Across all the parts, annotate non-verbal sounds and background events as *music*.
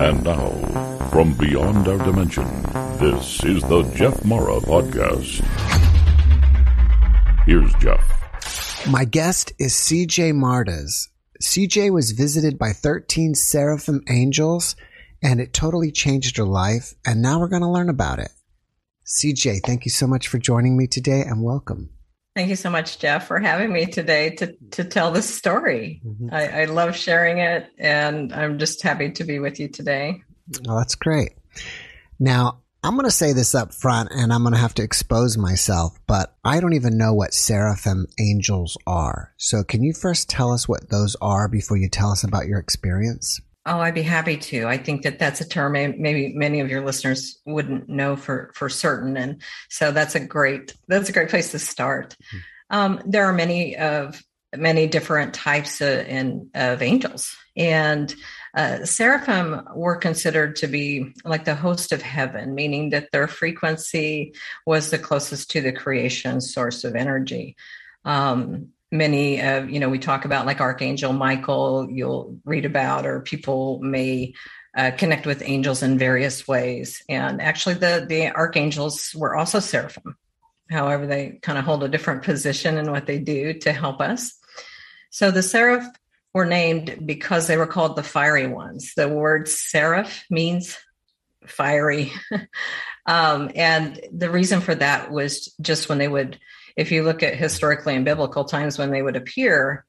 And now, from beyond our dimension, this is the Jeff Mara Podcast. Here's Jeff. My guest is CJ Mardas. CJ was visited by 13 seraphim angels, and it totally changed her life. And now we're going to learn about it. CJ, thank you so much for joining me today and welcome. Thank you so much, Jeff, for having me today to, to tell this story. Mm-hmm. I, I love sharing it, and I'm just happy to be with you today. Oh, that's great. Now, I'm going to say this up front and I'm going to have to expose myself, but I don't even know what seraphim angels are. So, can you first tell us what those are before you tell us about your experience? Oh, I'd be happy to. I think that that's a term maybe many of your listeners wouldn't know for for certain, and so that's a great that's a great place to start. Mm-hmm. Um, there are many of many different types of, in, of angels, and uh, seraphim were considered to be like the host of heaven, meaning that their frequency was the closest to the creation source of energy. Um, many of you know we talk about like archangel michael you'll read about or people may uh, connect with angels in various ways. And actually the the archangels were also seraphim however they kind of hold a different position in what they do to help us. So the seraph were named because they were called the fiery ones. The word seraph means fiery. *laughs* Um, and the reason for that was just when they would if you look at historically in biblical times when they would appear,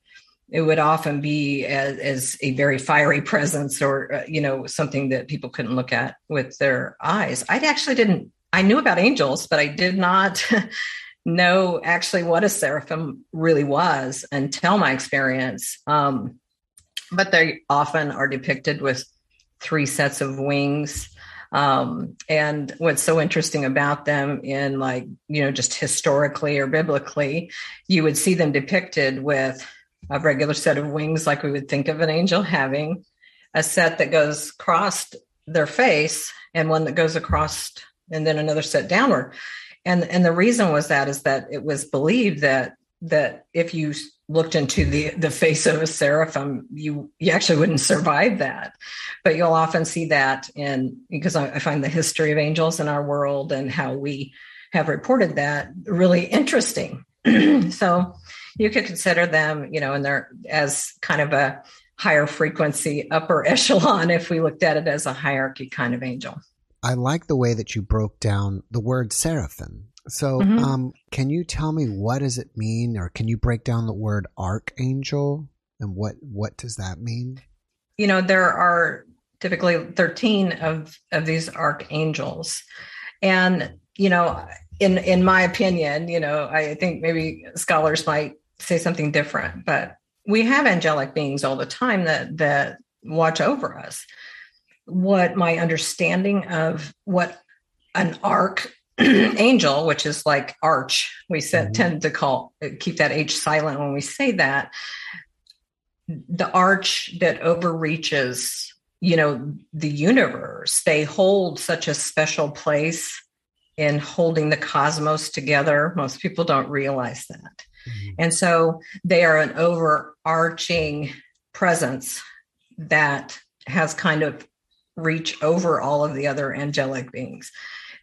it would often be as, as a very fiery *laughs* presence or uh, you know something that people couldn't look at with their eyes. I actually didn't. I knew about angels, but I did not *laughs* know actually what a seraphim really was until my experience. Um, but they often are depicted with three sets of wings um, and what's so interesting about them in like, you know, just historically or biblically, you would see them depicted with a regular set of wings, like we would think of an angel having, a set that goes across their face and one that goes across and then another set downward. And and the reason was that is that it was believed that that if you looked into the the face of a seraphim, you you actually wouldn't survive that. But you'll often see that in because I, I find the history of angels in our world and how we have reported that really interesting. *clears throat* so you could consider them, you know, and they're as kind of a higher frequency upper *laughs* echelon if we looked at it as a hierarchy kind of angel. I like the way that you broke down the word seraphim so, mm-hmm. um, can you tell me what does it mean, or can you break down the word archangel and what what does that mean? You know, there are typically thirteen of of these archangels, and you know, in in my opinion, you know, I think maybe scholars might say something different, but we have angelic beings all the time that that watch over us. What my understanding of what an arc *clears throat* angel, which is like arch, we mm-hmm. tend to call keep that H silent when we say that. The arch that overreaches, you know, the universe, they hold such a special place in holding the cosmos together. Most people don't realize that. Mm-hmm. And so they are an overarching presence that has kind of reach over all of the other angelic beings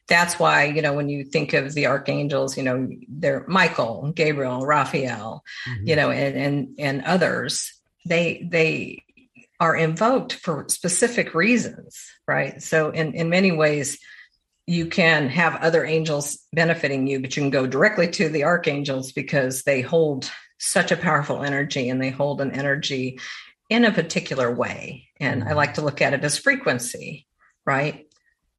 that's why you know when you think of the archangels you know they're michael gabriel raphael mm-hmm. you know and and and others they they are invoked for specific reasons right so in in many ways you can have other angels benefiting you but you can go directly to the archangels because they hold such a powerful energy and they hold an energy in a particular way and i mm-hmm. like to look at it as frequency right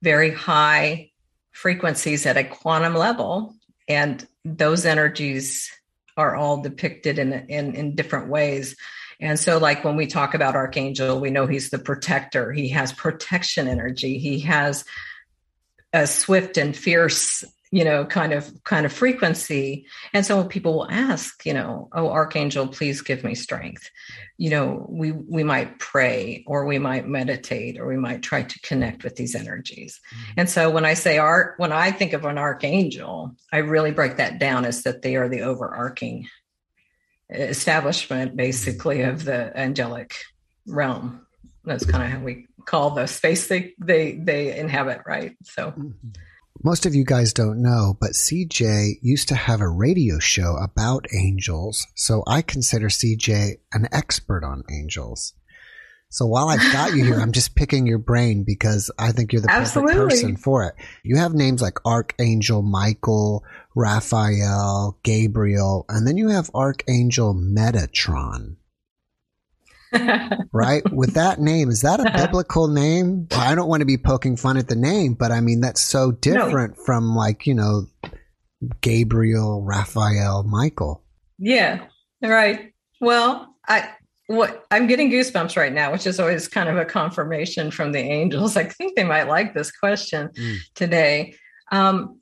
very high frequencies at a quantum level and those energies are all depicted in, in in different ways. And so like when we talk about archangel we know he's the protector. He has protection energy. He has a swift and fierce you know kind of kind of frequency and so people will ask you know oh archangel please give me strength you know we we might pray or we might meditate or we might try to connect with these energies mm-hmm. and so when i say art when i think of an archangel i really break that down as that they are the overarching establishment basically of the angelic realm that's kind of how we call the space they they they inhabit, right? So. Mm-hmm. Most of you guys don't know, but CJ used to have a radio show about angels, so I consider CJ an expert on angels. So while I've got you here, I'm just picking your brain because I think you're the perfect person for it. You have names like Archangel Michael, Raphael, Gabriel, and then you have Archangel Metatron. *laughs* right? With that name, is that a biblical name? I don't want to be poking fun at the name, but I mean, that's so different no. from like, you know, Gabriel, Raphael, Michael. Yeah, right. Well, I, what I'm getting goosebumps right now, which is always kind of a confirmation from the angels. I think they might like this question mm. today. Um,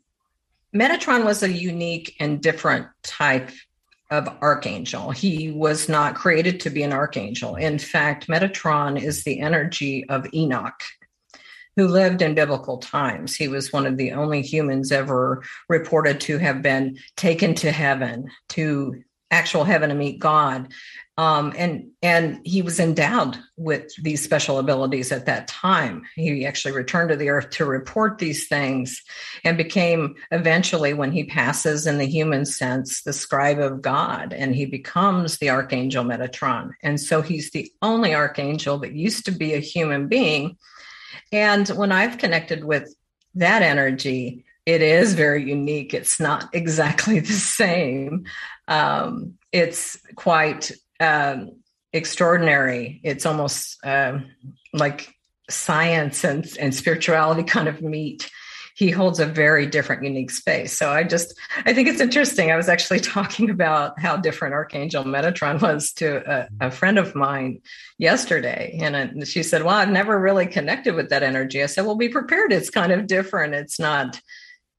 Metatron was a unique and different type of archangel. He was not created to be an archangel. In fact, Metatron is the energy of Enoch, who lived in biblical times. He was one of the only humans ever reported to have been taken to heaven, to actual heaven to meet God um, and and he was endowed with these special abilities at that time. He actually returned to the earth to report these things, and became eventually, when he passes in the human sense, the scribe of God, and he becomes the archangel Metatron. And so he's the only archangel that used to be a human being. And when I've connected with that energy, it is very unique. It's not *laughs* exactly the same. Um, it's quite um, extraordinary. It's almost um, like science and, and spirituality *laughs* kind of meet. He holds a very different, unique space. So I just, I think it's interesting. I was actually *laughs* talking about how different Archangel Metatron was to a, a friend of mine yesterday. And she said, Well, I've never really connected with that energy. I said, Well, be prepared. It's kind of different. It's not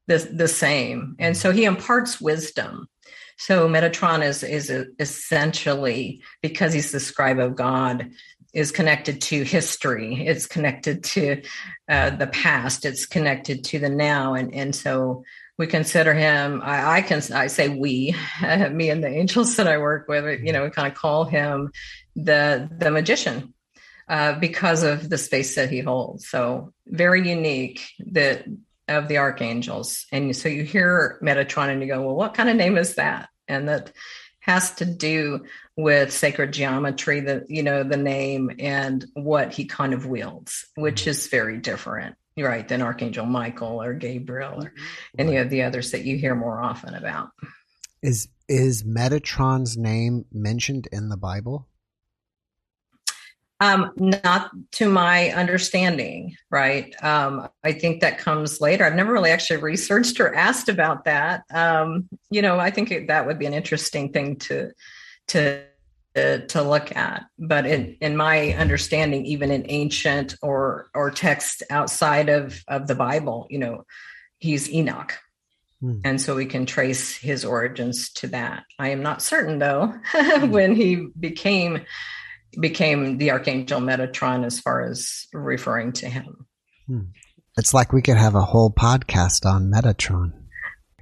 the, the same. And so he imparts wisdom so Metatron is is essentially because he's the scribe of God is connected to history. It's connected to uh, the past. It's connected to the now, and and so we consider him. I, I can I say we, *laughs* me and the angels that I work with. You know, we kind of call him the the magician uh, because of the space that he holds. So very unique. That of the archangels. And so you hear Metatron and you go, well, what kind of name is that? And that has to do with sacred geometry, the you know, the name and what he kind of wields, which mm-hmm. is very different, right, than Archangel Michael or Gabriel or any of the others that you hear more often about. Is is Metatron's name mentioned in the Bible? Um, not to my understanding, right? Um, I think that comes later. I've never really actually researched or asked about that. Um, you know, I think it, that would be an interesting thing to to to look at. But in in my understanding, even in ancient or or text outside of of the Bible, you know, he's Enoch. Hmm. And so we can trace his origins to that. I am not certain, though, *laughs* hmm. when he became became the archangel Metatron as far as referring to him. Hmm. It's like we could have a whole podcast on Metatron.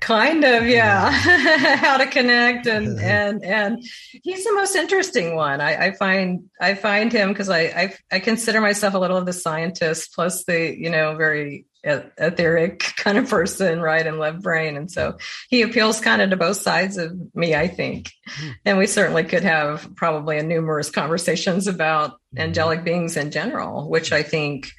Kind of, yeah. *laughs* How to connect and *laughs* and and he's the most interesting one. I, I find I find him because I, I I consider myself a little of the scientist plus the you know very etheric *laughs* kind of person, right? And left brain. And so he appeals kind of to both sides of me, I think. Mm-hmm. And we certainly could have probably a numerous conversations about mm-hmm. angelic beings in general, which I think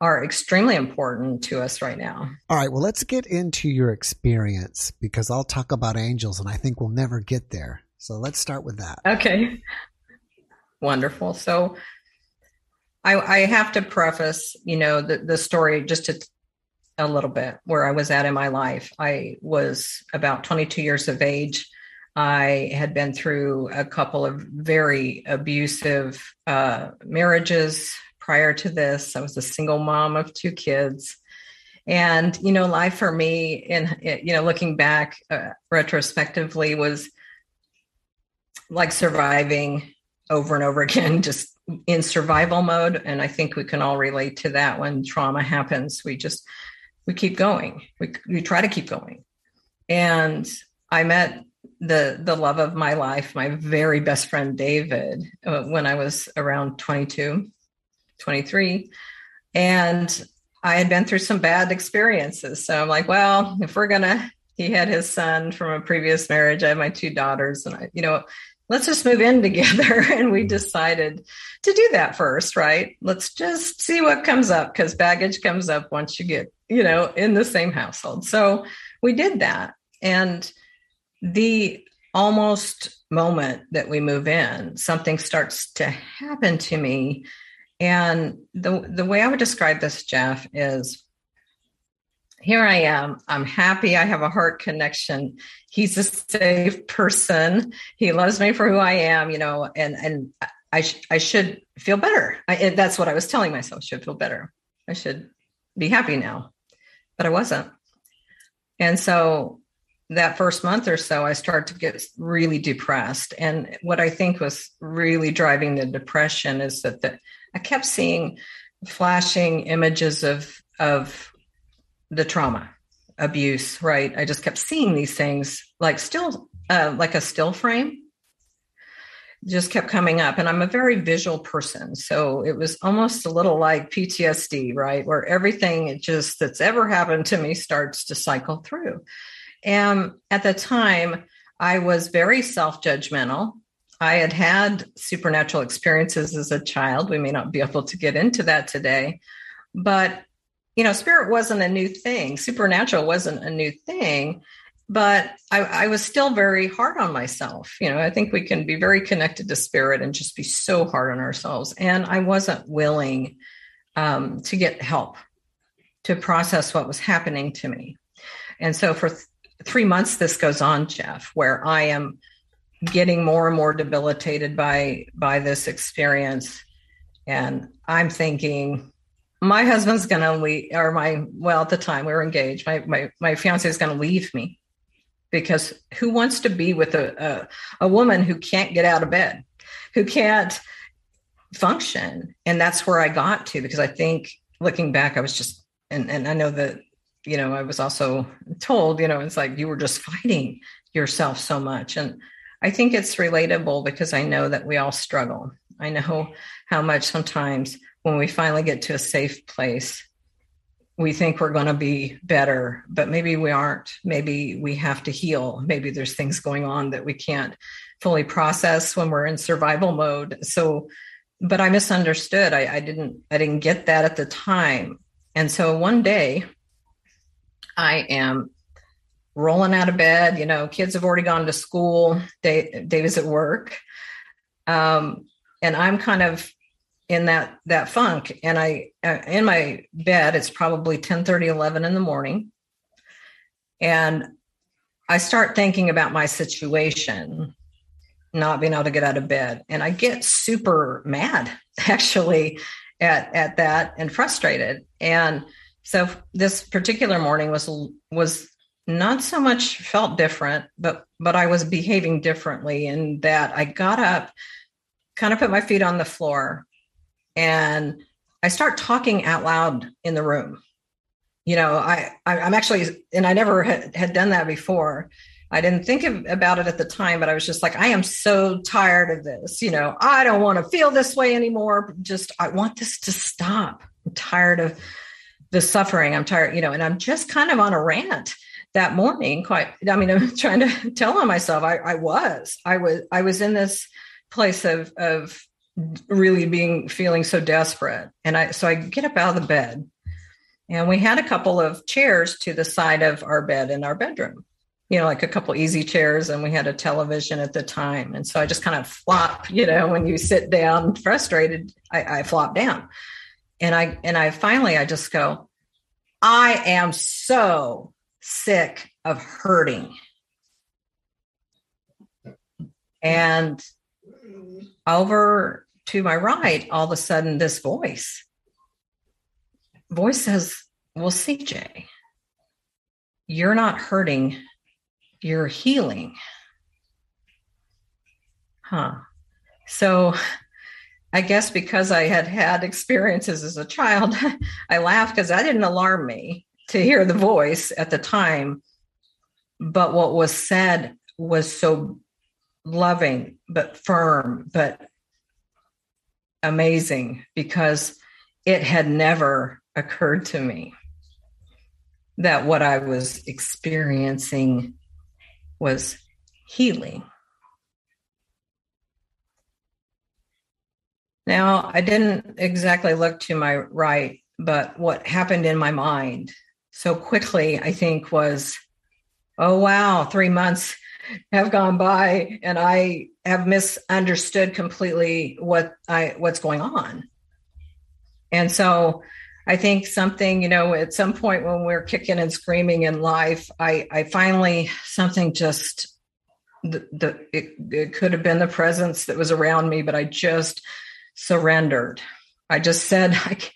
are extremely important to us right now. All right. Well, let's get into your experience because I'll talk about angels and I think we'll never get there. So let's start with that. Okay. Wonderful. So I, I have to preface, you know, the, the story just to a little bit where I was at in my life. I was about 22 years of age. I had been through a couple of very abusive uh, marriages prior to this. I was a single mom of two kids. And, you know, life for me, in, you know, looking back uh, retrospectively, was like surviving over and over again, *laughs* just in survival mode. And I think we can all relate to that when trauma happens. We just we keep going. We, we try to keep going. And I met the the love of my life, my very best friend David, uh, when I was around 22. 23. And I had been through some bad experiences. So I'm like, well, if we're going to, he had his son from a previous marriage. I have my two daughters, and I, you know, let's just move in *laughs* together. And we decided to do that first, right? Let's just see what comes up because baggage comes up once you get, you know, in the same household. So we did that. And the almost moment that we move in, something starts to happen to me. And the, the way I would describe this, Jeff, is here I am. I'm happy. I have a heart connection. He's a safe person. He loves me for who I am, you know, and, and I, sh- I should feel better. I, that's what I was telling myself. Should feel better. I should be happy now, but I wasn't. And so that first month or so, I started to get really depressed. And what I think was really driving the depression is that the, I kept seeing flashing images of of the trauma, abuse. Right, I just kept seeing these things, like still uh, like a still frame, just kept coming up. And I'm a very visual person, so it was almost a little like PTSD, right, where everything just that's ever happened to me starts to cycle through. And at the time, I was very self judgmental. I had had supernatural experiences as a child. We may not be able to get into that today, but you know, spirit wasn't a new thing. Supernatural wasn't a new thing, but I, I, was still very hard on myself. You know, I think we can be very connected to spirit and just be so hard on ourselves. And I wasn't willing um, to get help to process what was happening to me. And so for three months this goes on, Jeff, where I am getting more and more debilitated by by this experience. And I'm thinking, my husband's gonna leave or my well at the time we were engaged, my my my fiance is gonna leave me because who wants to be with a, a, a woman who can't get out of bed, who can't function? And that's where I got to because I think looking back, I was just and, and I know that you know, I was also told, you know, it's like you were just fighting yourself so much. And I think it's relatable because I know that we all struggle. I know how much sometimes when we finally get to a safe place, we think we're going to be better, but maybe we aren't. Maybe we have to heal. Maybe there's things going on that we can't fully process when we're in survival mode. So, but I misunderstood. I, I didn't. I didn't get that at the time. And so one day, I am rolling out of bed. You know, kids have already gone to school. Dave, Dave is at work, um, and I'm kind of in that that funk. And I, uh, in my bed, it's probably 10, 30, 11 in the morning, and I start thinking about my situation, not being able to get out of bed, and I get super mad *laughs* actually at at that and frustrated. And so this particular morning was was not so much felt different, but but I was behaving differently in that I got up, kind of put my feet on the floor, and I start talking out loud in the room. You know, I, I am actually, and I never had, done that before. I didn't think of, about it at the time, but I was just like, I am so tired of this. You know, I don't want to feel this way anymore. Just I want this to stop. I'm tired of the suffering. I'm tired, you know, and I'm just kind of on a rant that morning. Quite, I mean, *laughs* I'm trying to tell on myself. I, I was, I was, I was in this place of of really being feeling so desperate, and I so I get up out of the bed, and we had a couple of chairs to the side of our bed in our bedroom. You know, like a couple easy chairs, and we had a television at the time. And so I just kind of flop, you know, when you sit down frustrated, I, I flop down and I and I finally I just go, I am so sick of hurting. And over to my right, all of a sudden, this voice voice says, Well, CJ, you're not hurting, you're healing. Huh. So I guess because I had had experiences as a child, *laughs* I laughed because that didn't alarm me to hear the voice at the time. But what was said was so loving, but firm, but amazing because it had never occurred to me that what I was experiencing was healing. Now, I didn't exactly look to my right, but what happened in my mind so quickly, I think, was oh, wow, three months have gone by and I have misunderstood completely what I what's going on. And so I think something, you know, at some point when we're kicking and screaming in life, I I finally something just the, the it, it could have been the presence that was around me, but I just surrendered. I just said, *laughs* like,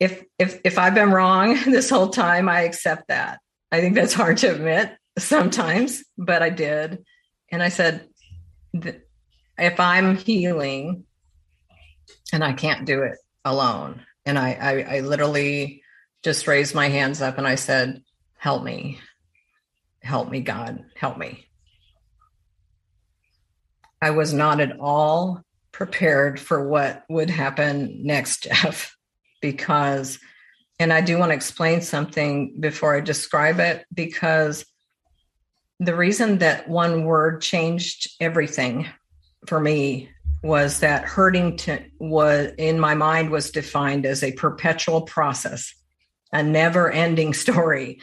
if if if I've been wrong *laughs* this whole time, I accept that. I think that's hard to admit sometimes, but I did, and I said, if I'm healing, and I can't do it alone, and I I, I literally just raised my hands up and I said, "Help me, help me, God, help me." I was not at all prepared for what would happen next, *laughs* Jeff, because, and I do want to explain something before I describe it, because the reason that one word changed everything for me was that hurting to, was in my mind was defined as a perpetual process, a never ending story.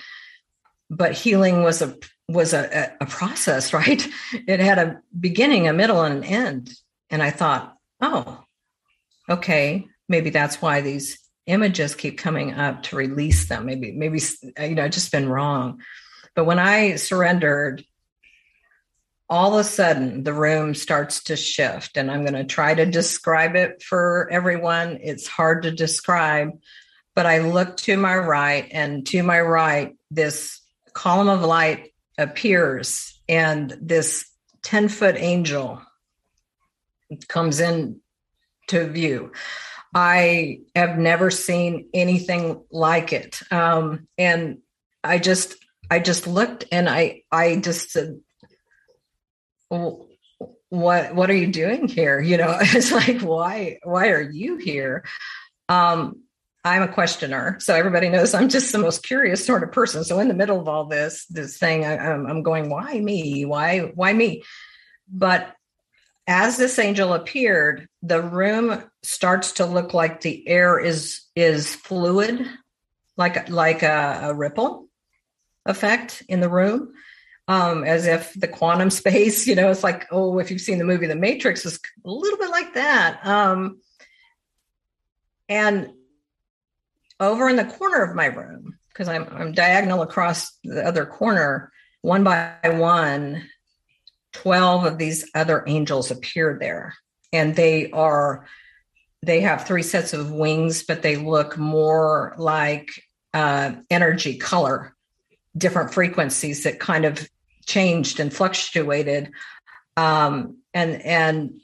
But healing was a was a, a process, *laughs* right? It had a beginning, a middle, and an end. And I thought, oh, okay, maybe that's why these images keep coming up to release them. Maybe, maybe, you know, I've just been wrong. But when I surrendered, all of a sudden the room starts to shift. And I'm going to try to describe it for everyone. It's hard to describe, but I look to my right, and to my right, this column of light appears, and this 10 foot angel comes in to view. I have never seen anything like it. Um, and I just, I just looked and I, I just said, what, what are you doing here? *laughs* You know, *laughs* it's like, why, why are you here? Um, I'm a questioner, so everybody knows I'm just the most curious sort of person. So in the middle of all this, this thing, I, I'm going, why me? Why, why me? But as this angel appeared, the room starts to look like the air is is fluid, like like a, a ripple effect in the room, um, as if the quantum *laughs* space, you know, it's like oh, if you've seen the movie The Matrix, is a little bit like that. Um, and over in the corner of my room, because I'm I'm diagonal across the other corner, one by one 12 of these other angels appear there and they are they have three sets of wings but they look more like uh, energy color different frequencies that kind of changed and fluctuated. Um, and and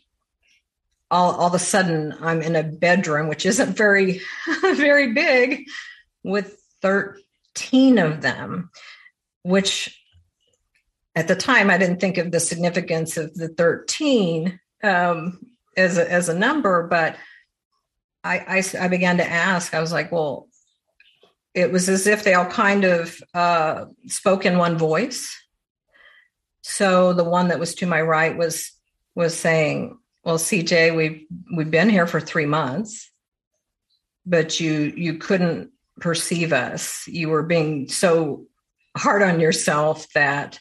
all, all of a sudden i'm in a bedroom which isn't very *laughs* very big with 13 of them which at the time, I didn't think of the significance of the 13 um, as, a, as a number, but I, I, I, began to ask, I was like, well, it was as if they all kind of uh, spoke in one voice. So the one that was to my right was was saying, "Well, CJ, we've we've been here for three months, but you you couldn't perceive us. You were being so hard on yourself that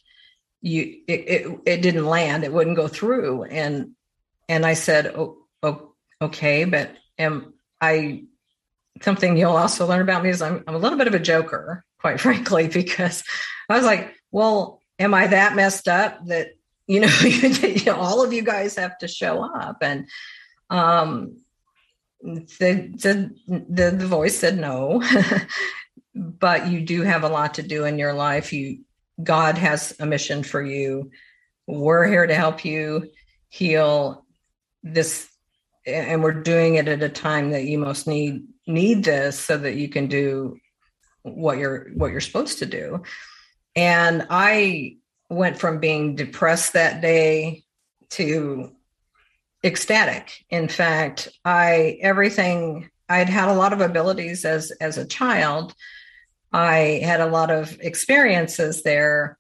you it, it, it didn't land it wouldn't go through and and i said oh, oh okay but am i something you'll also learn about me is I'm, I'm a little bit of a joker quite *laughs* frankly because i was like well am i that messed up that you know, *laughs* all of you guys have to show up and um the the the, the voice said no *laughs* but you do have a lot to do in your life you God has a mission for you. We're here to help you heal this and we're doing it at a time that you most need need this so that you can do what you're what you're supposed to do. And I went from being depressed that day to ecstatic. In fact, I everything I'd had a lot of abilities as as a child. I had a lot of experiences there.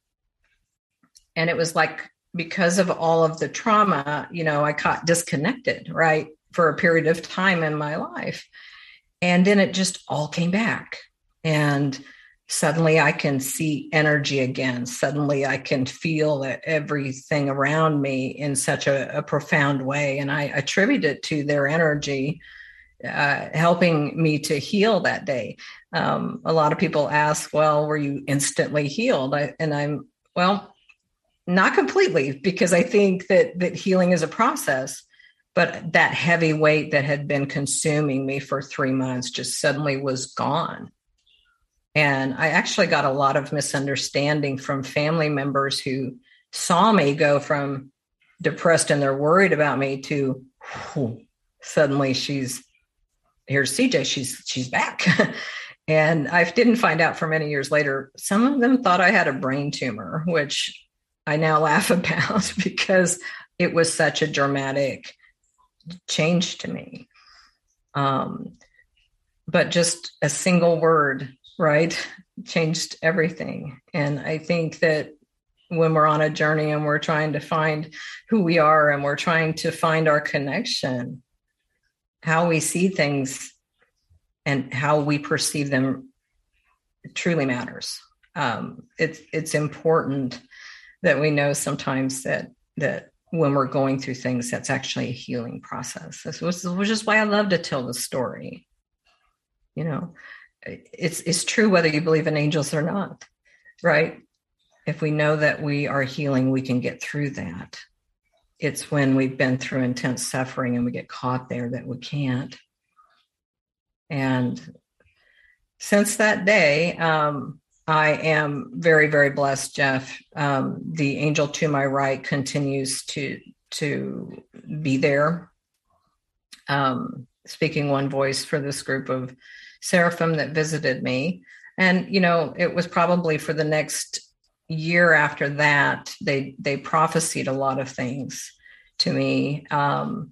And it was like because of all of the trauma, you know, I got disconnected, right, for a period of time in my life. And then it just all came back. And suddenly I can see energy again. Suddenly I can feel everything around me in such a, a profound way. And I attribute it to their energy uh, helping me to heal that day. Um, a lot of people ask, well, were you instantly healed? I, and I'm, well, not completely, because I think that that healing is a process. But that heavy weight that had been consuming me for three months just suddenly was gone. And I actually got a lot of misunderstanding from family members who saw me go from depressed and they're worried about me to suddenly she's here's CJ, she's she's back. *laughs* and I didn't find out for many years later. Some of them thought I had a brain tumor, which I now *laughs* laugh about because it was such a dramatic change to me. Um, but just a single word, right, changed everything. And I think that when we're on a journey and we're trying to find who we are and we're trying to find our connection, how we see things and how we perceive them truly matters. Um, it's it's important that we know sometimes that that when we're going through things, that's actually a healing process. This which is why I love to tell the story. You know, it's it's true whether you believe in angels or not, right? If we know that we are healing, we can get through that. It's when we've been through intense suffering and we get caught there that we can't. And since that day, um, I am very, very blessed, Jeff. Um, the angel to my right continues to to be there, um, speaking one voice for this group of seraphim that visited me. And you know, it was probably for the next year after that they they prophesied a lot of things to me, um,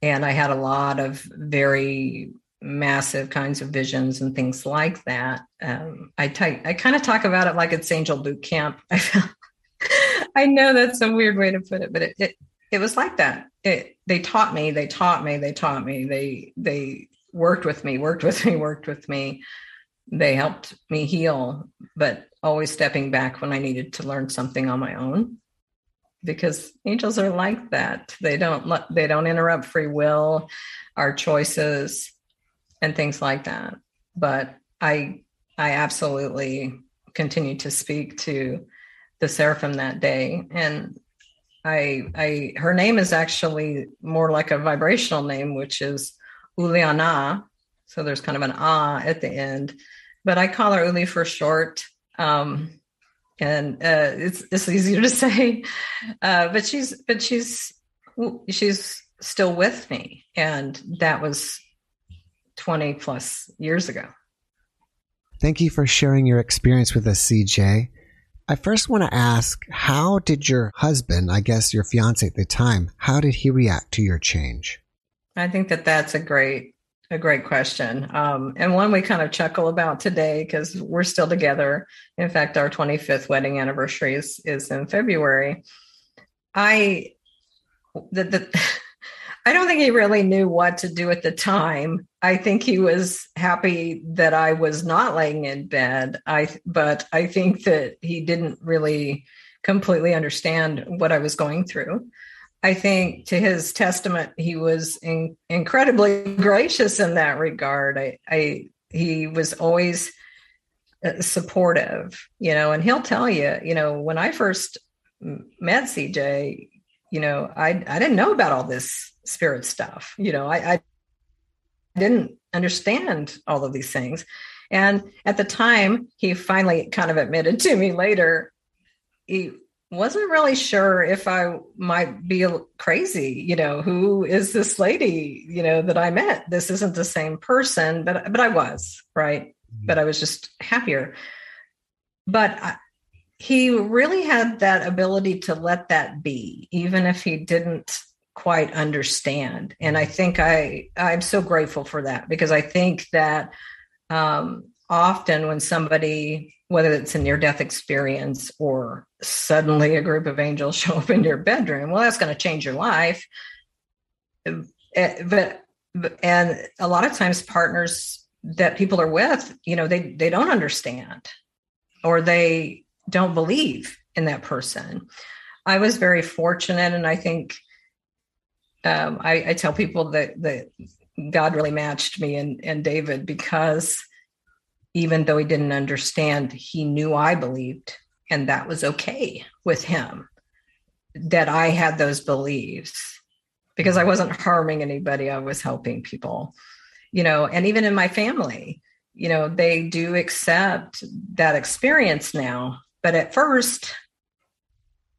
and I had a lot of very massive kinds of visions and things like that. Um, I t- I kind of talk about it like it's angel boot camp. *laughs* I know that's a weird way to put it, but it it, it was like that. It, they taught me, they taught me, they taught me. They they worked with me, worked with me, worked with me. They helped me heal, but always stepping back when I needed to learn something on my own. Because angels are like that. They don't they don't interrupt free will, our choices and things like that. But I I absolutely continued to speak to the seraphim that day. And I I her name is actually more like a vibrational name, which is Uliana. So there's kind of an ah at the end. But I call her Uli for short. Um, and uh, it's it's easier to *laughs* say. Uh, but she's but she's she's still with me. And that was 20 plus years ago. Thank you for sharing your experience with us, CJ. I first want to ask how did your husband, I guess your fiance at the time, how did he react to your change? I think that that's a great a great question um, and one we kind of chuckle about today because we're still together in fact our 25th wedding anniversary is, is in february i the, the I don't think he really knew what to do at the time. I think he was happy that I was not laying in bed. I but I think that he didn't really completely understand what I was going through. I think to his testament, he was in, incredibly gracious in that regard. I, I he was always uh, supportive, you know, and he'll tell you, you know, when I first met CJ, you know, I I didn't know about all this spirit stuff. You know, I, I didn't understand all of these things. And at the time, he finally kind of admitted to me later, he wasn't really sure if I might be crazy. You know, who is this lady, you know, that I met? This isn't the same person, but, but I was, right? Mm-hmm. But I was just happier. But I, he really had that ability to let that be, even if he didn't quite understand. And i think i i'm so grateful for that because i think that um, often when somebody whether it's a near death experience or suddenly a group of angels *laughs* show up in your bedroom well that's going to change your life. Eh, but and a lot of times partners that people are with you know they they don't understand or they don't believe in that person. I was very fortunate and i think um, I, I, tell people that that god really matched me and, and david because even though he didn't understand he knew i believed and that was okay with him that i had those beliefs because I wasn't harming anybody. I was helping people, you know, and even in my family, you know, they do accept that experience now. But at first,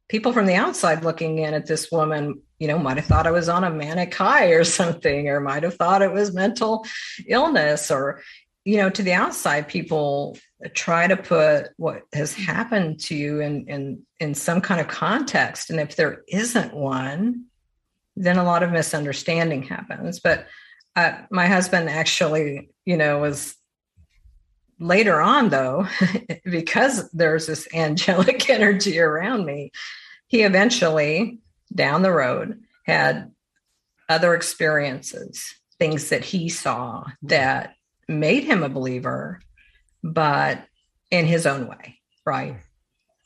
people from the outside looking in at this woman, you know, might have thought I was on a manic high or *laughs* something, or might have thought it was mental illness, or, you know, to the outside, people try to put what has happened to you in in in some kind of context. And if there isn't one, then a lot of misunderstanding happens. But uh, my husband actually, you know, was later on though, *laughs* because there's this angelic *laughs* energy around me, he eventually down the road had other experiences, things that he saw that made him a believer, but in his own way, right?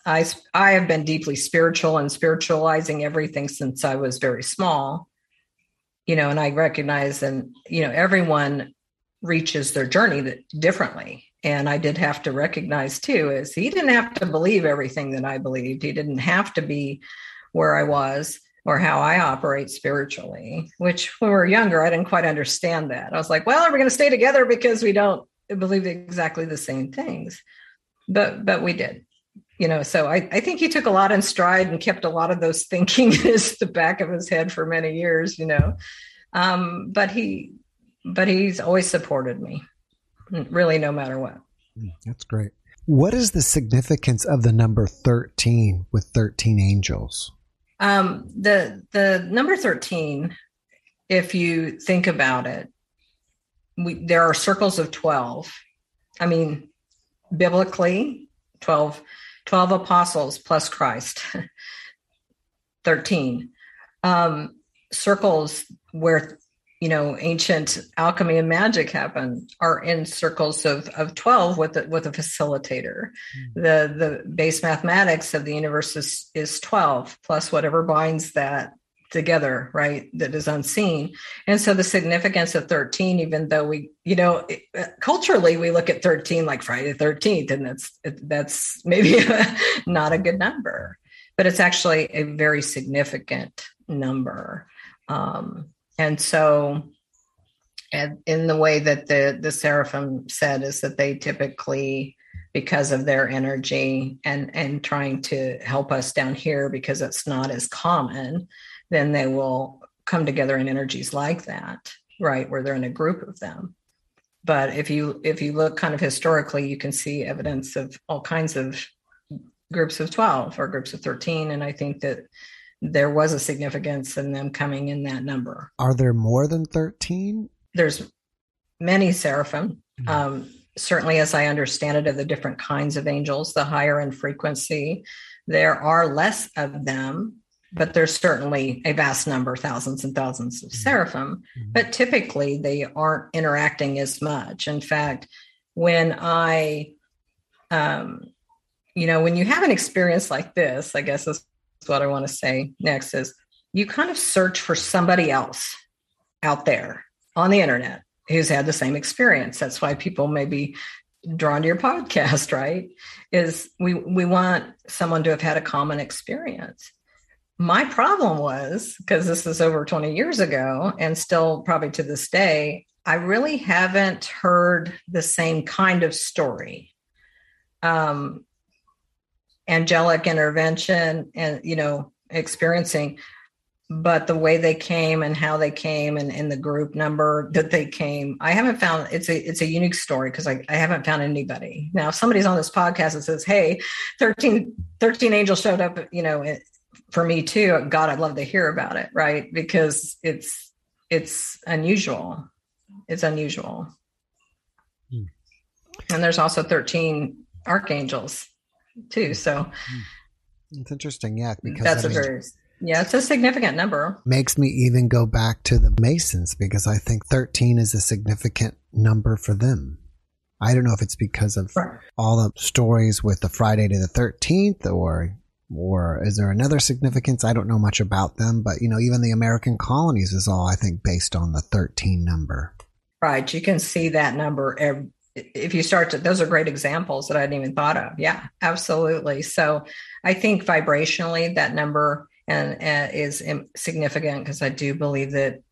I I have been deeply spiritual and spiritualizing everything since I was very small. You know, and I recognize and you know everyone reaches their journey differently. And I did have to recognize too is he didn't have to believe everything that I believed. He didn't have to be where I was or how I operate spiritually, which when we were younger, I didn't quite understand that. I was like, well, are we going to stay together because we don't believe exactly the same things? But but we did you know so I, I think he took a lot in stride and kept a lot of those thinking *laughs* in the back of his head for many years you know um, but he but he's always supported me really no matter what. Mm, that's great. What is the significance of the number 13 with 13 angels? Um, the the number 13 if you think about it we, there are circles of 12 i mean biblically 12 12 apostles plus Christ, *laughs* 13. Um, circles where you know ancient alchemy and magic happen are in circles of, of 12 with a, with a facilitator mm-hmm. the the base mathematics of the universe is, is 12 plus whatever binds that together, right? That is unseen. And so the significance of 13, even though we, you know, uh, culturally we look at 13 like Friday the 13th, and that's, that's maybe *laughs* not a good number, but it's actually a very significant number. Um, and so, and in the way that the, the seraphim said is that they typically, because of their energy and and trying to help us down here because it's not as common then they will come together in energies like that, right? Where they're in a group of them. But if you if you look kind of historically, you can see evidence of all kinds of groups of 12 or groups of 13. And I think that there was a significance in them coming in that number. Are there more than 13? There's many seraphim. Mm-hmm. Um, certainly, as I understand it, of the different kinds of angels, the higher in frequency, there are less of them but there's certainly a vast number, thousands and thousands of mm-hmm. seraphim, mm-hmm. but typically they aren't interacting as much. In fact, when I, um, you know, when you have an experience like this, I guess is what I want to say next is you kind of search for somebody else out there on the internet who's had the same experience. That's why people may be drawn to your podcast, *laughs* right? Is we we want someone to have had a common experience my problem was because this is over 20 years ago and still probably to this day, I really haven't heard the same kind of story. Um, angelic intervention and, you know, experiencing, but the way they came and how they came and, in the group number that they came, I haven't found it's a it's a unique story because I, I haven't found anybody. Now, if somebody's on this podcast and says, Hey, 13, 13 angels showed up, you know, for me too, God, I'd love to hear about it, right? Because it's it's unusual. It's unusual. Hmm. And there's also 13 archangels too. So hmm. it's interesting, yeah, because that's I mean, a very yeah, it's a significant number. Makes me even go back to the Masons because I think 13 is a significant number for them. I don't know if it's because of all the stories with the Friday to the 13th or or is there another significance? I don't know much about them, but you know, even the American colonies is all I think based on the 13 number. Right. You can see that number every, if you start to those are great examples that I hadn't even thought of. Yeah, absolutely. So I think vibrationally that number and, and is significant because I do believe that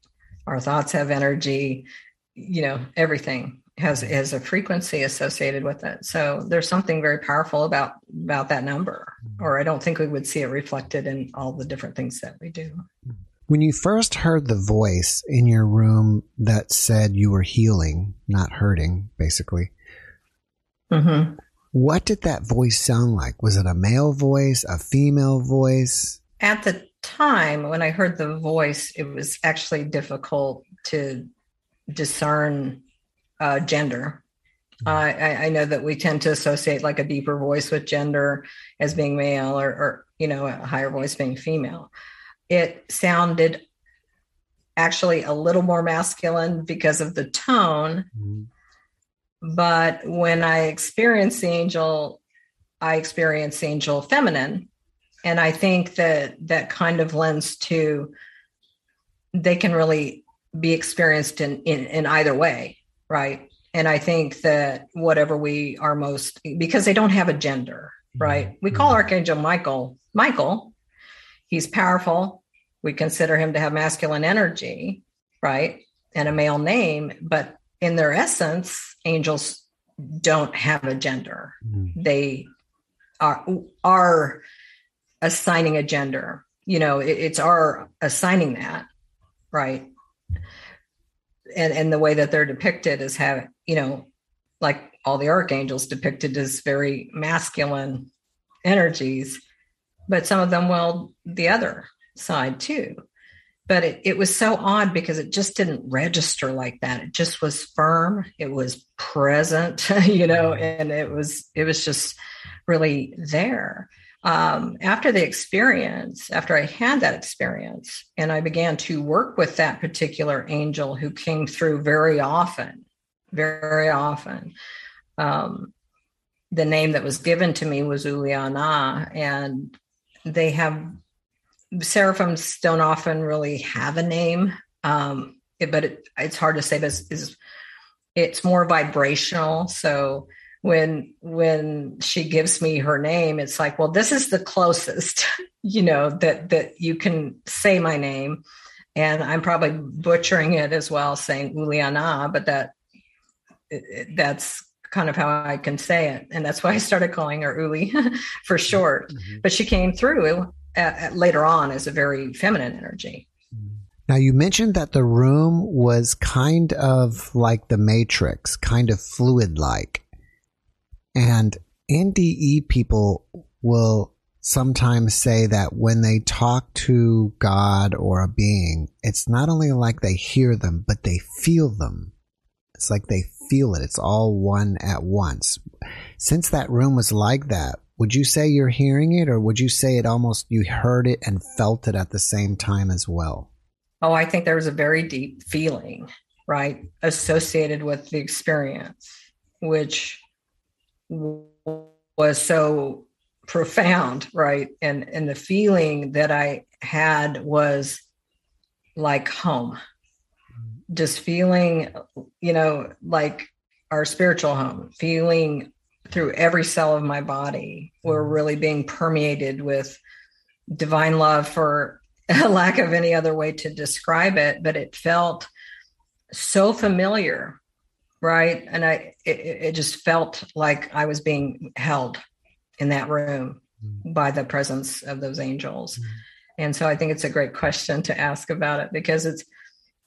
our thoughts have energy, you know, everything has has a frequency associated with it. So there's something very powerful about about that number, or I don't think we would see it reflected in all the different things that we do. Hmm. When you first heard the voice in your room that said you were healing, not hurting, basically, mm-hmm. what did that voice sound like? Was it a male voice, a female voice? At the time when I heard the voice, it was actually difficult to discern uh, gender. Uh, I, I, know that we tend to associate like a deeper voice with gender as being male or, or, you know, a higher voice being female. It sounded actually a little more masculine because of the tone. Mm-hmm. But when I experienced the angel, I experienced the angel feminine. And I think that that kind of lends to they can really be experienced in, in, in either way right? And I think that whatever we are most, because they don't have a gender, right? We call mm-hmm. Archangel Michael Michael. He's powerful. We consider him to have masculine energy, right? And a male name, but in their essence, angels don't have a gender. Mm-hmm. They are are assigning a gender. You know, it, it's our assigning that, right? and and the way that they're depicted is have you know like all the archangels depicted as very masculine energies but some of them well the other side too. But it, it was so odd because it just didn't register like that. It just was firm. It was present *laughs* you know and it was it was just really there. Um, after the experience, after I had that experience, and I began to work with that particular angel who came through very often, very often. Um, the name that was given to me was Uliana, and they have seraphims don't often really have a name, um, it, but it, it's hard to say. This is it's more vibrational, so when when she gives me her name it's like well this is the closest *laughs* you know that that you can say my name and i'm probably butchering it as well saying uliana but that that's kind of how i can say it and that's why i started calling her uli *laughs* for mm-hmm. short mm-hmm. but she came through at, at later on as a very feminine energy mm-hmm. now, you mentioned that the room was kind of like the Matrix, kind of fluid like. And NDE people will sometimes say that when they talk to God or a being, it's not only like they hear them, but they feel them. It's like they feel it. It's all one at once. Since that room was like that, would you say you're hearing it or would you say it almost you heard it and felt it at the same time as well? Oh, I think there was a very deep feeling, right, associated with the experience, which was so profound, right? And and the feeling that I had was like home. Just feeling, you know, like our spiritual home, feeling through every cell of my body. We're really being permeated with divine love for a *laughs* lack of any other way to describe it, but it felt so familiar right and i it, it, just felt like i was being held in that room mm. by the presence of those angels mm. and so i think it's a great question to ask about it because it's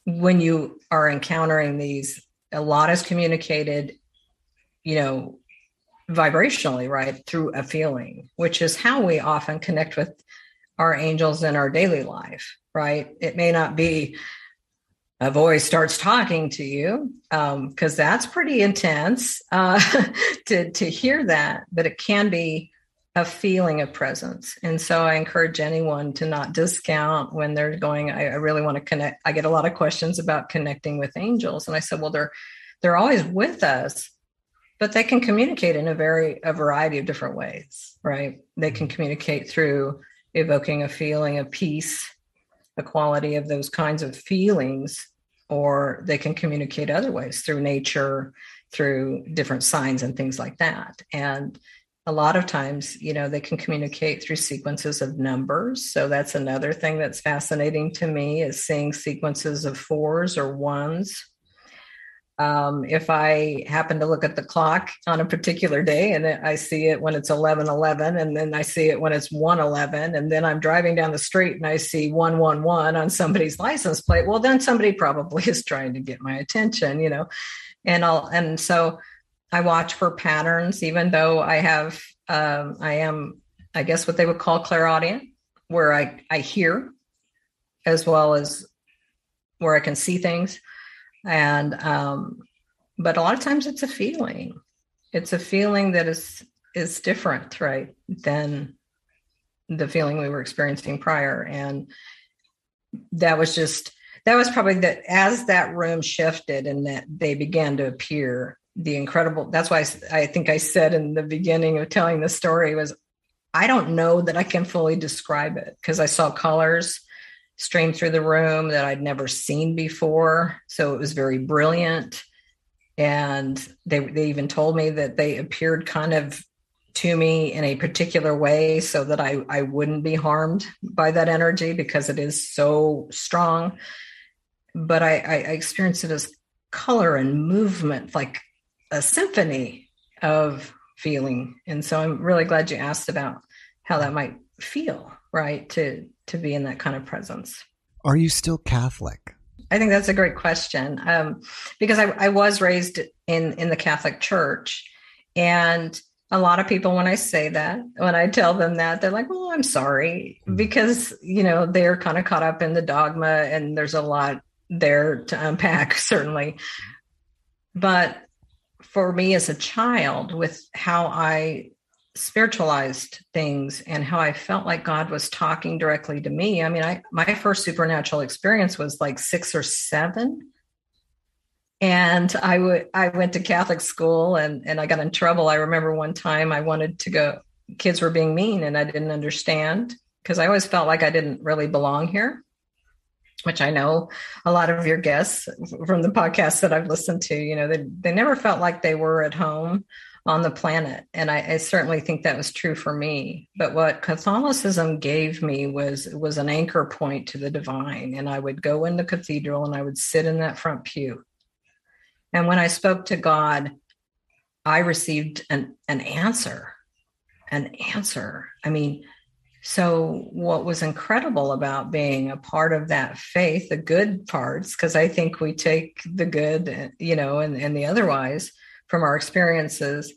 when you are encountering these a lot is communicated you know vibrationally right through a feeling which is how we often connect with our angels in our daily life, right? It may not be a voice starts talking to you um, because um, that's pretty intense uh, *laughs* to to hear that, but it can be a feeling of presence. And so I encourage anyone to not discount when they're going. I, I really want to connect. I get a lot of questions about connecting with angels, and I said, well, they're they're always with us, but they can communicate in a very a variety of different ways, right? They can communicate through evoking a feeling of peace, a quality of those kinds of feelings or they can communicate other ways through nature, through different signs and things like that. And a lot of times, you know, they can communicate through sequences of numbers. So that's another thing that's fascinating to me is seeing sequences of fours or ones um, if I happen to look at the clock on a particular day and I see it when it's 11 11, and then I see it when it's 1 11, and then I'm driving down the street and I see 111 on somebody's license plate, well, then somebody probably *laughs* is trying to get my attention, you know. And I'll, and so I watch for patterns, even though I have, um, I am, I guess, what they would call clairaudient, where I, I hear as well as where I can see things. And um, but a lot of times it's a feeling. It's a feeling that is is different right than the feeling we were experiencing prior. And that was just that was probably that as that room shifted and that they began to appear the incredible that's why I, I think i said in the beginning of telling the story was i don't know that i can fully describe it because i saw colors stream through the room that I'd never seen before. So it was very brilliant. And they, they even told me that they appeared kind of to me in a particular way so that I, I wouldn't be harmed by that energy because it is so strong. But I, I experienced it as color and movement, like a symphony of feeling. And so I'm really glad you asked about how that might feel, right? To to be in that kind of presence. Are you still Catholic? I think that's a great question um, because I, I was raised in in the Catholic Church, and a lot of people when I say that, when I tell them that, they're like, "Well, I'm sorry," hmm. because you know they're kind of caught up in the dogma, and there's a lot there to unpack, *laughs* certainly. But for me as a child, with how I spiritualized things and how I felt like God was talking directly to me. I mean, I my first supernatural experience was like 6 or 7. And I would I went to Catholic school and and I got in trouble. I remember one time I wanted to go kids were being mean and I didn't understand because I always felt like I didn't really belong here. Which I know a lot of your guests from the podcast that I've listened to, you know, they they never felt like they were at home on the planet. And I, I, certainly think that was true for me. But what Catholicism gave me was was an anchor point to the divine. And I would go in the cathedral and I would sit in that front pew. And when I spoke to God, I received an, an answer. An answer. I mean, so what was incredible about being a part of that faith, the good parts, because I think we take the good, eh, you know, and, and the otherwise from our experiences,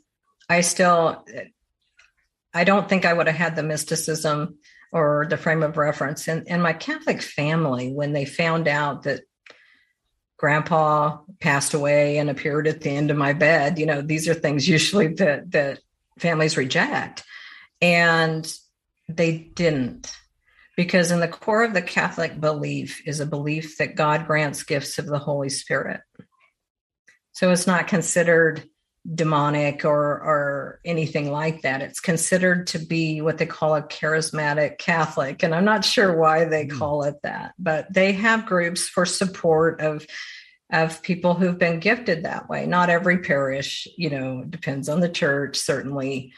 I still, eh, I don't think I would have had the mysticism or the frame of reference. And, and my Catholic family, when they found out that grandpa passed away and appeared at the end of my bed, you know, these are things usually that, that families reject. And they didn't because in the core of the Catholic belief is a belief that God grants gifts of the Holy Spirit. So it's not considered demonic or or anything like that. It's considered to be what they call a charismatic Catholic, and I'm not sure why they hmm. call it that, but they have groups for support of of people who've been gifted that way. Not every parish, you know, depends on the church certainly.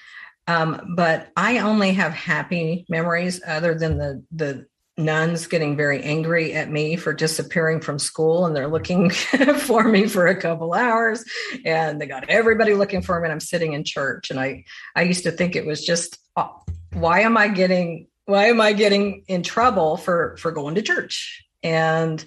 Um, but I only have happy memories other than the the nuns getting very angry at me for disappearing from school and they're looking *laughs* for me for a couple hours and they got everybody looking for me and I'm sitting in church. And I I used to think it was just uh, why am I getting why am I getting in trouble for for going to church? And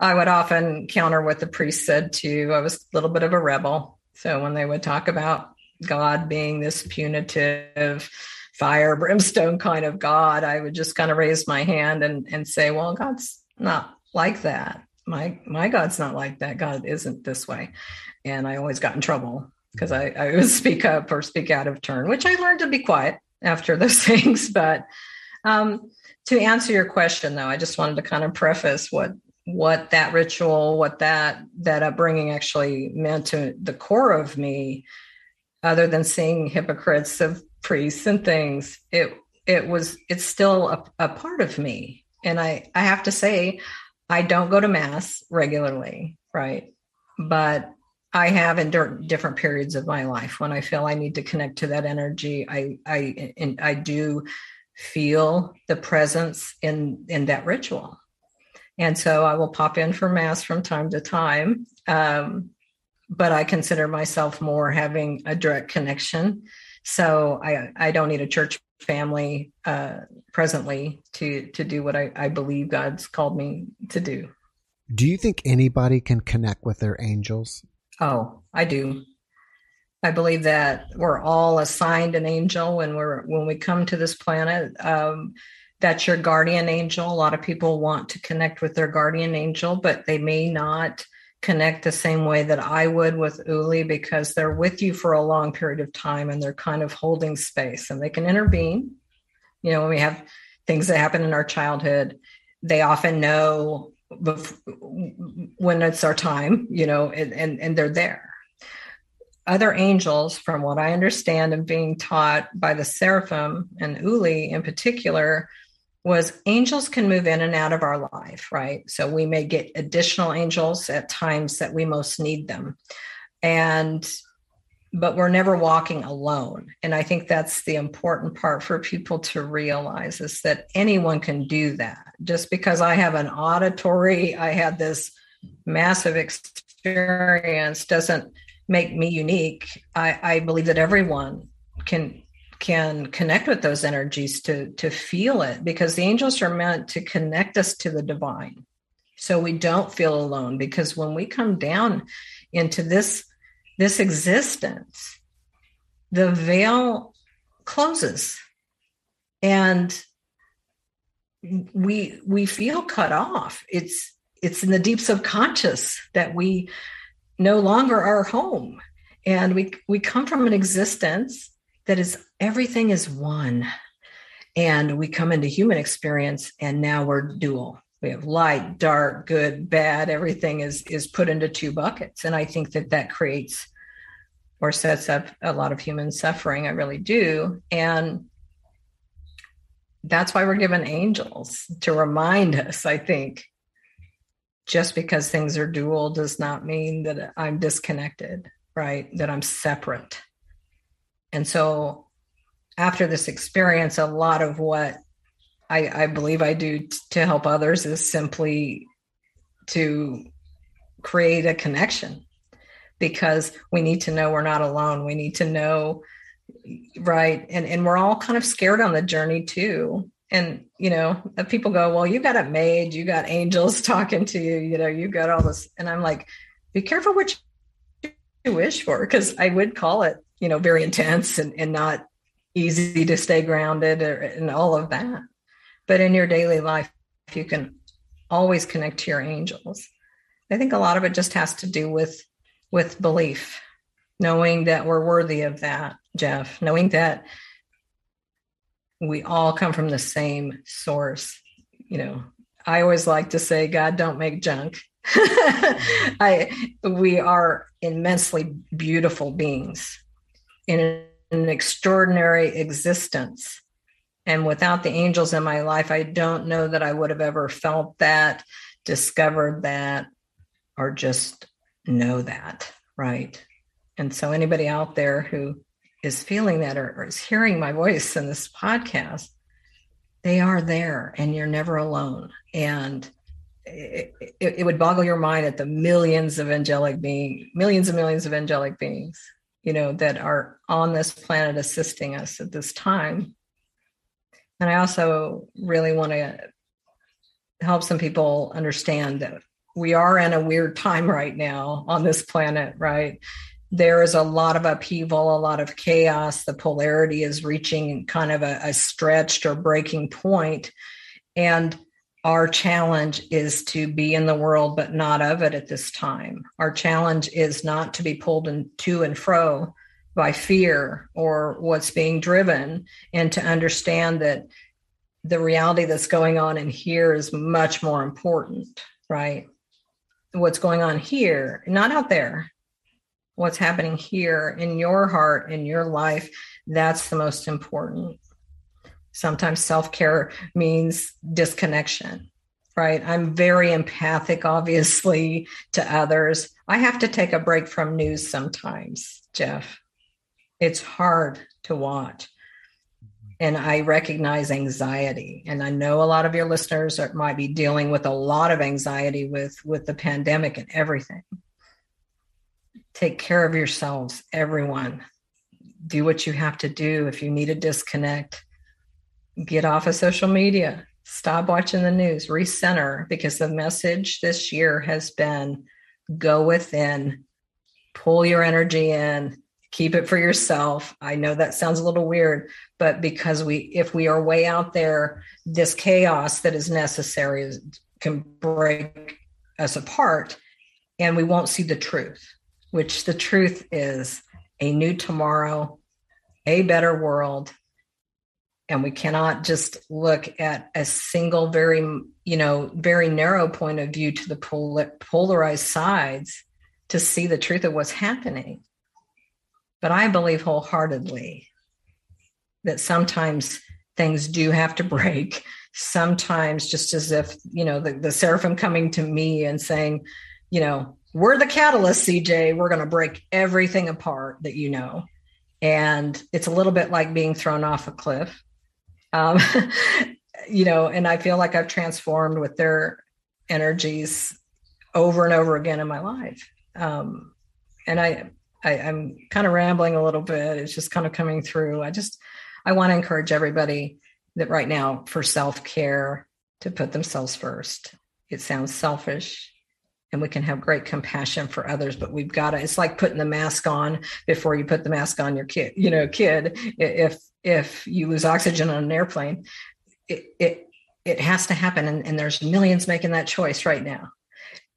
I would often counter what the priest said too. I was a little bit of a rebel. So when they would talk about God being this punitive fire, brimstone kind of God, I would just kind of raise my hand and, and say, well, God's not like that. My, my God's not like that. God isn't this way. And I always got in trouble because I, I would *laughs* speak up or speak out of turn, which I learned to be quiet after those *laughs* things. But um, to answer your question, though, I just wanted to kind of preface what what that ritual, what that that upbringing actually meant to the core of me, other than seeing hypocrites of priests and things. It it was it's still a, a part of me, and I I have to say, I don't go to mass regularly, right? But I have in different periods of my life when I feel I need to connect to that energy. I I and I do feel the presence in in that ritual, and so I will pop in for mass from time to time. Um, but I consider myself more having a direct connection. So I I don't need a church family uh, presently to to do what I, I believe God's called me to do. Do you think anybody can connect with their angels? Oh, I do. I believe that we're all assigned an angel when we're when we come to this planet. Um, that's your guardian angel. A lot of people want to connect with their guardian angel, but they may not connect the same way that I would with Uli because they're with you for a long period of time and they're kind of holding space and they can intervene. You know, when we have things that happen in our childhood, they often know when it's our time, you know, and, and, and they're there. Other angels, from what I understand and being taught by the seraphim and Uli in particular, was angels can move in and out of our life, right? So we may get additional angels at times that we most need them. And but we're never walking alone. And I think that's the important part for people to realize is that anyone can do that. Just because I have an auditory, I had this massive experience doesn't make me unique. I, I believe that everyone can can connect with those energies to to feel it because the angels are meant to connect us to the divine so we don't feel alone because when we come down into this this existence, the veil closes and we we feel cut off. It's it's in the deep subconscious that we no longer are home. And we we come from an existence that is everything is one. And we come into human experience and now we're dual. We have light dark good bad everything is is put into two buckets. And i think that that creates or sets up a lot of human suffering i really do. And that's why we're given angels to remind us i think just because things are dual does not mean that i'm disconnected right? That i'm separate and so after this experience a lot of what I, I believe I do t- to help others is simply to create a connection because we need to know we're not alone. We need to know, right? And and we're all kind of scared on the journey too. And you know, people go, "Well, you got it made. You got angels *laughs* talking to you. You know, you got all this." And I'm like, "Be careful what you wish for," because I would call it, you know, very intense and and not easy to stay grounded or, and all of that. But in your daily life, you can always connect to your angels. I think a lot of it just has to do with with belief, knowing that we're worthy of that, Jeff, knowing that we all come from the same source. You know, I always like to say, God don't make junk. *laughs* I we are immensely beautiful beings in an extraordinary existence and without the angels in my life, I don't know that I would have ever felt that, discovered that, or just know that. Right. And so, anybody out there who is feeling that or, or is hearing my voice in this podcast, they are there and you're never alone. And it, it, it, would boggle your mind at the millions of angelic beings, millions and millions of angelic beings, you know, that are on this planet assisting us at this time. And I also really want to help some people understand that we are in a weird time right now on this planet, right? there is a lot of upheaval, a lot of chaos. The polarity is reaching kind of a, a stretched or breaking point. And our challenge is to be in the world, but not of it at this time. Our challenge is not to be pulled in, to and fro by fear or what's being driven, and to understand that the reality that's going on in here is much more important, right? What's going on here, not out there, what's happening here in your heart, in your life, that's the most important. Sometimes self care means disconnection, right? I'm very empathic, obviously, to others. I have to take a break from news sometimes, Jeff. It's hard to watch. Mm-hmm. And I recognize anxiety. And I know a lot of your listeners are, might be dealing with a lot of anxiety with, with the pandemic and everything take care of yourselves, everyone. Do what you have to do. If you need a disconnect, get off of social media, stop watching the news, recenter, because the message this year has been go within, pull your energy in, keep it for yourself. I know that sounds a little weird, but because we, if we are way out there, this chaos that is necessary can break us apart and we won't see the truth which the truth is a new tomorrow, a better world. And we cannot just look at a single, very, you know, very narrow point of view to the pol- polarized sides to see the truth of what's happening. But I believe wholeheartedly that sometimes things do have to break. Sometimes, just as if, you know, the, the seraphim coming to me and saying, you know, we're the catalyst, CJ. We're going to break everything apart that you know. And it's a little bit like being thrown off a cliff. Um, *laughs* you know, and I feel like I've transformed with their energies over and over again in my life. Um, and I, I, I'm kind of rambling a little bit. It's just kind of coming through. I just, I want to encourage everybody that right now for self care to put themselves first. It sounds selfish and we can have great compassion for others but we've got to it's like putting the mask on before you put the mask on your kid you know kid if if you lose oxygen on an airplane it it, it has to happen and, and there's millions making that choice right now.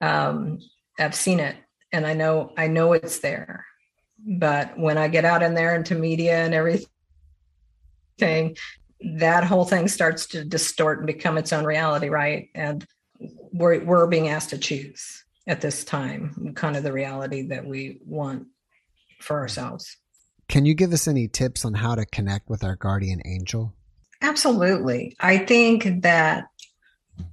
Um, i've seen it and i know i know it's there. But when i get out in there into media and everything that whole thing starts to distort and become its own reality right? And we're, we're being asked to choose at this time, kind of the reality that we want for ourselves. Can you give us any tips on how to connect with our guardian angel? Absolutely. I think that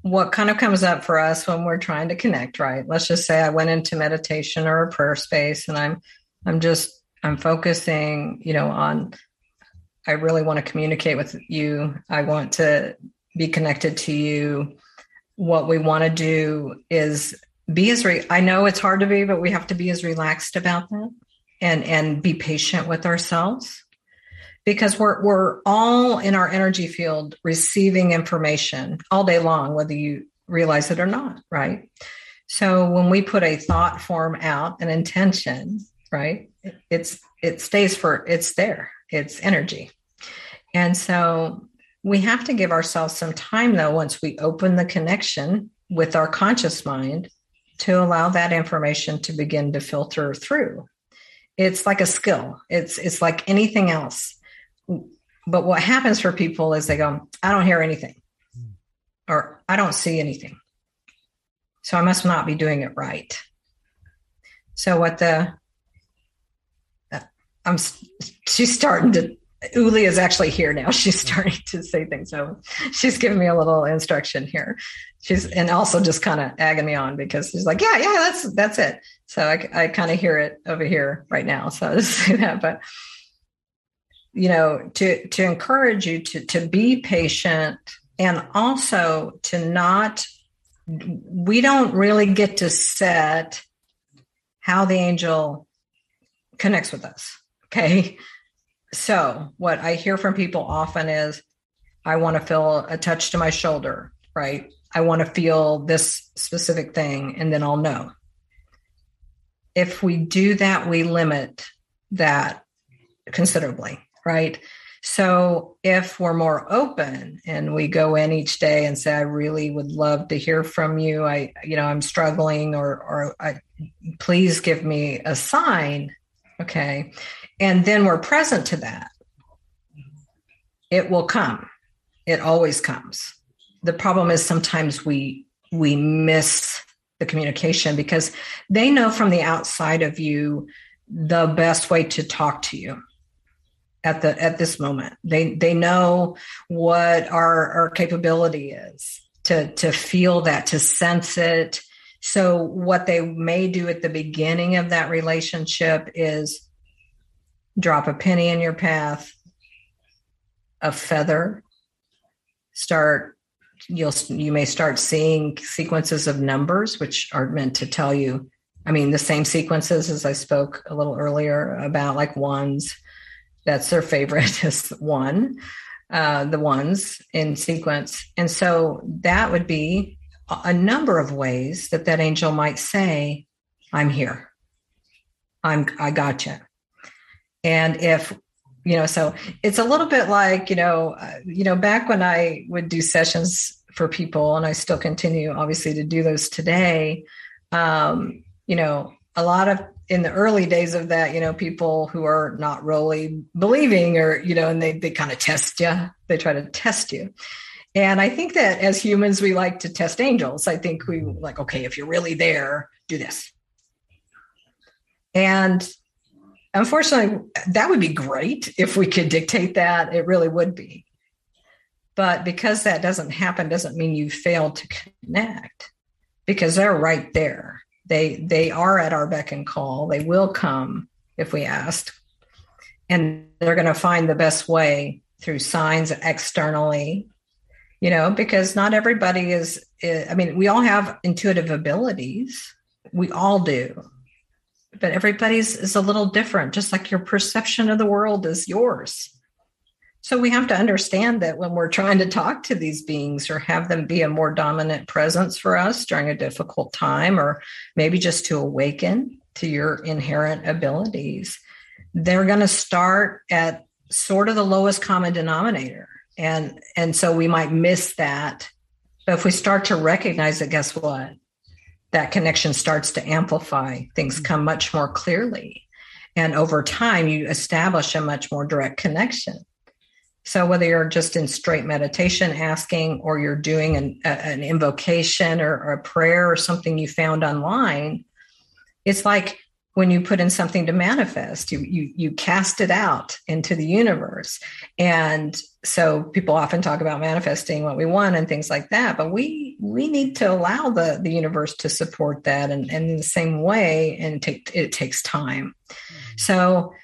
what kind of comes up for us when we're trying to connect, right? Let's just say I went into meditation or a prayer space and I'm I'm just I'm focusing, you know, on I really want to communicate with you. I want to be connected to you. What we want to do is be as re- I know it's hard to be, but we have to be as relaxed about that and and be patient with ourselves because we're we're all in our energy field receiving information all day long, whether you realize it or not, right? So when we put a thought form out, an intention, right, it's it stays for it's there, it's energy. And so we have to give ourselves some time though, once we open the connection with our conscious mind to allow that information to begin to filter through. It's like a skill. It's it's like anything else. But what happens for people is they go, I don't hear anything. Or I don't see anything. So I must not be doing it right. So what the I'm she's starting to Uli is actually here now. *laughs* She's starting to say things. So she's giving me a little instruction here. She's and also just kind of egging me on because she's like, yeah, yeah, that's that's it. So I, I kind of hear it over here right now. So I *laughs* just say that, but you know, to to encourage you to to be patient and also to not. We don't really get to set how the angel connects with us. Okay so what I hear from people often is, I want to feel a touch to my shoulder, right? I want to feel this specific thing and then I'll know. if we do that, we limit that considerably, right? So if we're more open and we go in each day and say, I really would love to hear from you. I, you know, I'm struggling or, or I, please give me a sign. Okay. And then we're present to that. It will come. It always comes. The problem is sometimes we, we miss the communication because they know from the outside of you the best way to talk to you at the at this moment they they know what our our capability is to to feel that to sense it so what they may do at the beginning of that relationship is drop a penny in your path a feather start you'll you may start seeing sequences of numbers which are meant to tell you i mean the same sequences as i spoke a little earlier about like ones. That's their favorite *laughs* is one uh, the ones in sequence. And so that would be a number of ways that that angel might say i'm here. I'm i got you. And if you know so it's a little bit like you know uh, you know back when i would do sessions for people and i still continue obviously to do those today um, you know a lot of in the early days of that you know people who are not really believing or you know and they they kind of test you they try to test you and i think that as humans we like to test angels. I think we like okay if you're really there do this. And unfortunately that would be great if we could dictate that. It really would be. But because that doesn't happen doesn't mean you failed to connect because they're right there. They they are at our beck and call. They will come if we ask. And they're going to find the best way through signs externally you know because not everybody is i mean we all have intuitive abilities we all do but everybody's is a little different, just like your perception of the world is yours. So we have to understand that when we're trying to talk to these beings or have them be a more dominant presence for us during a difficult time, or maybe just to awaken to your inherent abilities, they're going to start at sort of the lowest common denominator. And, and so we might miss that. But if we start to recognize it, guess what? that connection starts to amplify. Things mm-hmm. come much more clearly. And over time, you establish a much more direct connection. So, whether you're just in straight meditation asking, or you're doing an, a, an invocation or, or a prayer or something you found online, it's like when you put in something to manifest you you you cast it out into the universe. And so people often talk about manifesting what we want and things like that but we we need to allow the the universe to support that and, and in the same way and take it takes time. Mm-hmm. so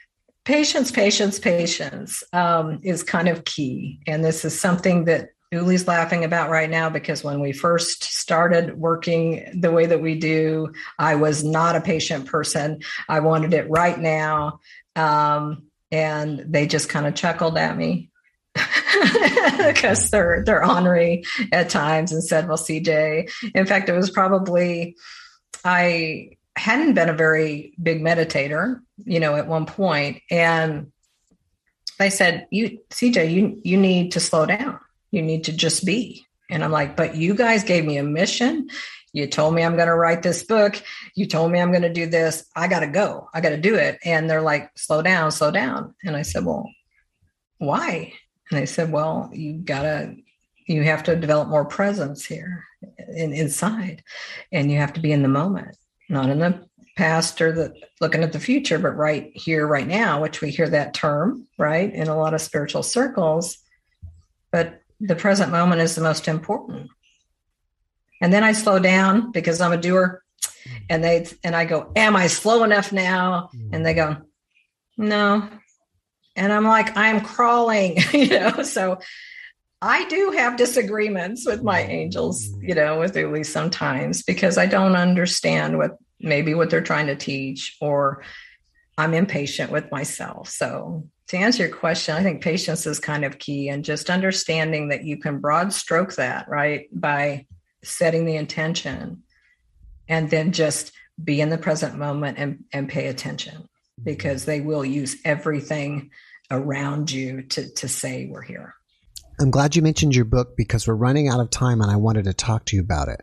patience patience patience um, is kind of key. And this is something that Uli's laughing about right now because when we first started working the way that we do, I was not a patient person. I wanted it right now. Um, and they just kind of chuckled at me *laughs* because they're they're ornery at times and said, "Well, CJ." In fact, it was probably I hadn't been a very big meditator, you know, at one point, and they said, "You, CJ, you you need to slow down." You need to just be. And I'm like, but you guys gave me a mission. You told me I'm going to write this book. You told me I'm going to do this. I got to go. I got to do it. And they're like, slow down, slow down. And I said, well, why? And they said, well, you got to, you have to develop more presence here in, inside and you have to be in the moment, not in the past or the looking at the future, but right here, right now, which we hear that term, right, in a lot of spiritual circles. But the present moment is the most important. And then I slow down because I'm a doer. And they and I go, Am I slow enough now? And they go, No. And I'm like, I'm crawling, *laughs* you know. So I do have disagreements with my angels, you know, with Uli sometimes because I don't understand what maybe what they're trying to teach, or I'm impatient with myself. So to answer your question, I think patience is kind of key and just understanding that you can broad stroke that, right? By setting the intention and then just be in the present moment and, and pay attention because they will use everything around you to, to say we're here. I'm glad you mentioned your book because we're running out of time and I wanted to talk to you about it.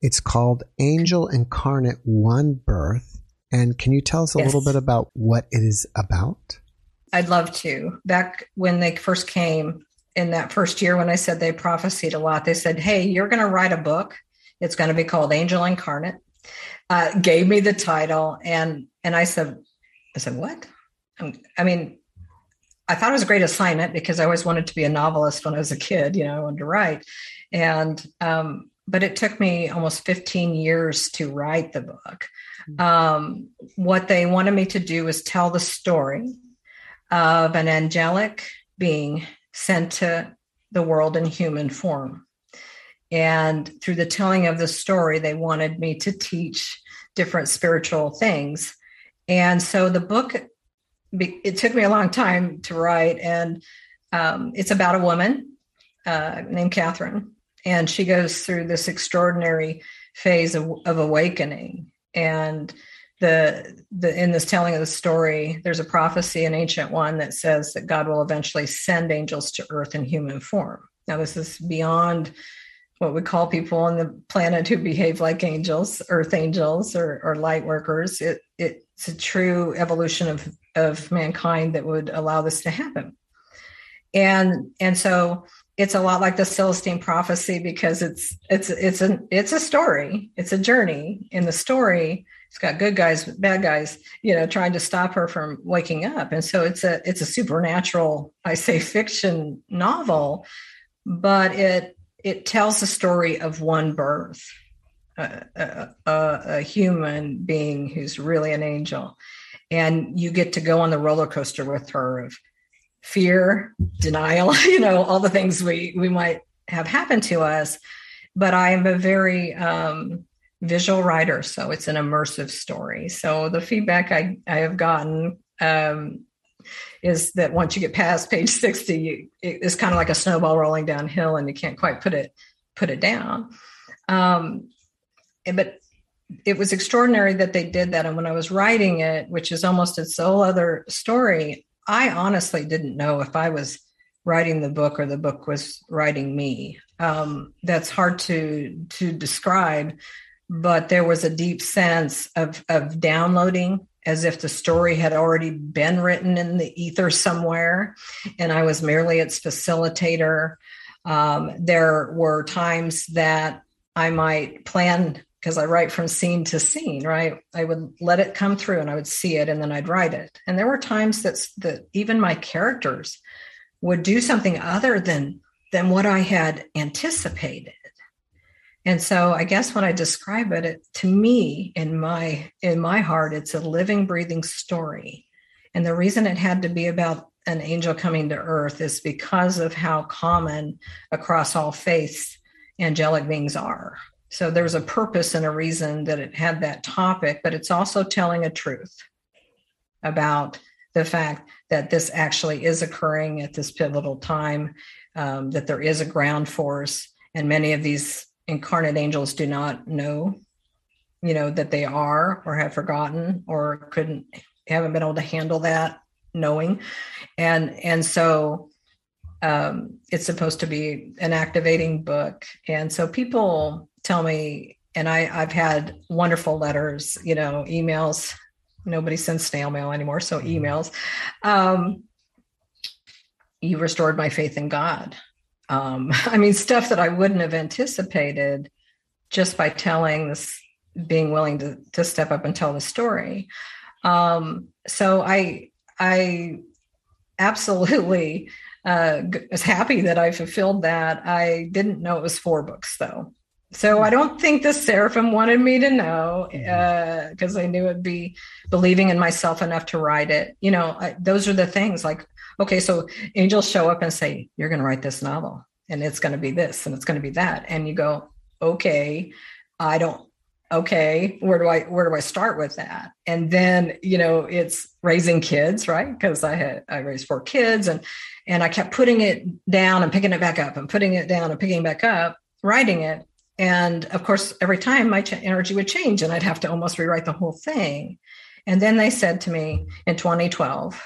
It's called Angel Incarnate One Birth. And can you tell us a yes. little bit about what it is about? I'd love to. Back when they first came in that first year, when I said they prophesied a lot, they said, Hey, you're going to write a book. It's going to be called Angel Incarnate. Uh, gave me the title. And, and I said, I said, what? I mean, I thought it was a great assignment because I always wanted to be a novelist when I was a kid, you know, I wanted to write. And, um, but it took me almost 15 years to write the book. Mm-hmm. Um, what they wanted me to do was tell the story of an angelic being sent to the world in human form. And through the telling of the story, they wanted me to teach different spiritual things. And so the book, it took me a long time to write, and um, it's about a woman uh, named Catherine, and she goes through this extraordinary phase of, of awakening. And the the in this telling of the story, there's a prophecy, an ancient one, that says that God will eventually send angels to Earth in human form. Now, this is beyond what we call people on the planet who behave like angels, earth angels, or, or light workers. It, it's a true evolution of, of mankind that would allow this to happen. And and so it's a lot like the Celestine prophecy because it's it's it's a it's a story, it's a journey. In the story, it's got good guys, bad guys, you know, trying to stop her from waking up. And so it's a it's a supernatural, I say, fiction novel, but it it tells the story of one birth, a, a, a, human being who's really an angel. And you get to go on the roller coaster with her of fear, denial, *laughs* you know, all the things we, we might have happened to us. But I am a very um, visual writer, so it's an immersive story. So the feedback I, I have gotten um, is that once you get past page *laughs* 60 you, it's kind of like a snowball rolling downhill and you can't quite put it put it down. Um, but it was extraordinary that they did that. And when i was writing it which is almost its whole other story i honestly didn't know if i was writing the book or the book was writing me. Um, that's hard to to describe but there was a deep sense of of downloading as if the story had already been written in the ether somewhere, and I was merely its facilitator. Um, there were times that I might plan because I write from scene to scene, right? I would let it come through and I would see it and then I'd write it. And there were times that, that even my characters would do something other than than what I had anticipated. And so I guess when I describe it, it to me in my in my heart, it's a living, breathing story. And the reason it had to be about an angel coming to earth is because of how common across all faiths angelic beings are. So there's a purpose and a reason that it had that topic, but it's also telling a truth about the fact that this actually is occurring at this pivotal time, um, that there is a ground force, and many of these incarnate angels do not know you know that they are or have forgotten or couldn't haven't been able to handle that knowing. And and so um it's supposed to be an activating book. And so people tell me and i i've had wonderful letters you know emails. Nobody sends snail mail anymore so mm-hmm. emails. Um you restored my faith in god um, *laughs* I mean, stuff that I wouldn't have anticipated just by telling this, being willing to to step up and tell the story. Um, so I I absolutely uh, was happy that I fulfilled that. I didn't know it was four books though. So I don't think the seraphim wanted me to know because mm-hmm. uh, I knew it'd be believing in myself enough to write it. You know, I, those are the things like okay, so angels show up and say, You're going to write this novel and it's going to be this and it's going to be that. And you go, Okay, I don't, okay, where do I, where do I start with that? And then, you know, it's raising kids, right? Because I had, I raised four kids and, and I kept putting it down and picking it back up and putting it down and picking it back up, writing it. and of course, every time my ch- energy would change and I'd have to almost rewrite the whole thing. And then they said to me in 2012,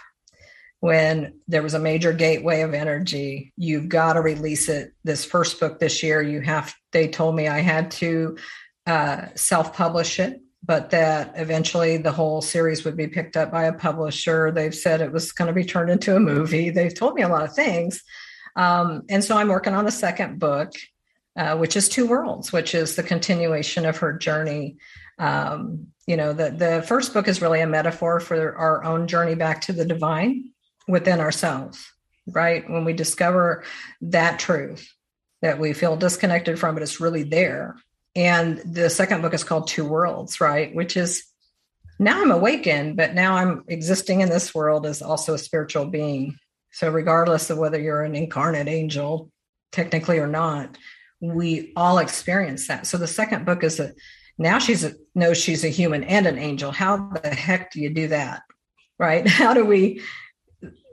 when there was a major gateway of energy, you've got to release it. This first book this year, you have, they told me I had to uh, self publish it, but that eventually the whole series would be picked up by a publisher. They've said it was going to be turned into a movie. They've told me a lot of things. Um, and so I'm working on the second book uh, which is Two Worlds, which is the continuation of her journey. Um, you know, the, the first book is really a metaphor for our own journey back to the divine within ourselves, right? When we discover that truth that we feel disconnected from, but it's really there. And the second book is called Two Worlds, right? Which is now I'm awakened, but now I'm existing in this world as also a spiritual being. So, regardless of whether you're an incarnate angel, technically or not, we all experience that. So the second book is a now she's a, knows she's a human and an angel. How the heck do you do that? Right? *laughs* How do we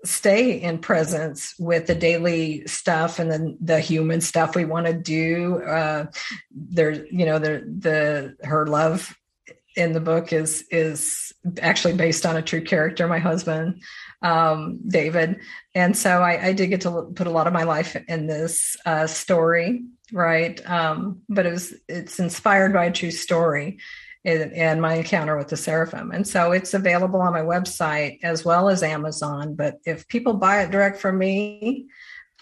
stay in presence with the daily stuff and then the human stuff we want to do? Uh, there, you know, the the her love in the book is is actually based on a true character, my husband, um, David, and so I, I, did get to put a lot of my life in this uh, story right? Um, but it was it's inspired by a true story and my encounter with the seraphim. And so it's available on my website as well as Amazon. But if people buy it direct from me,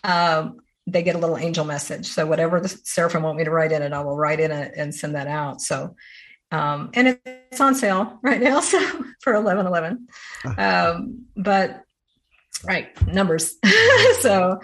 um, they get a little angel message. So whatever the seraphim want me to write in it, I will write in it and send that out. So um, and it's on sale right now, *laughs* so for eleven eleven. *laughs* Um, but right numbers. *laughs* so,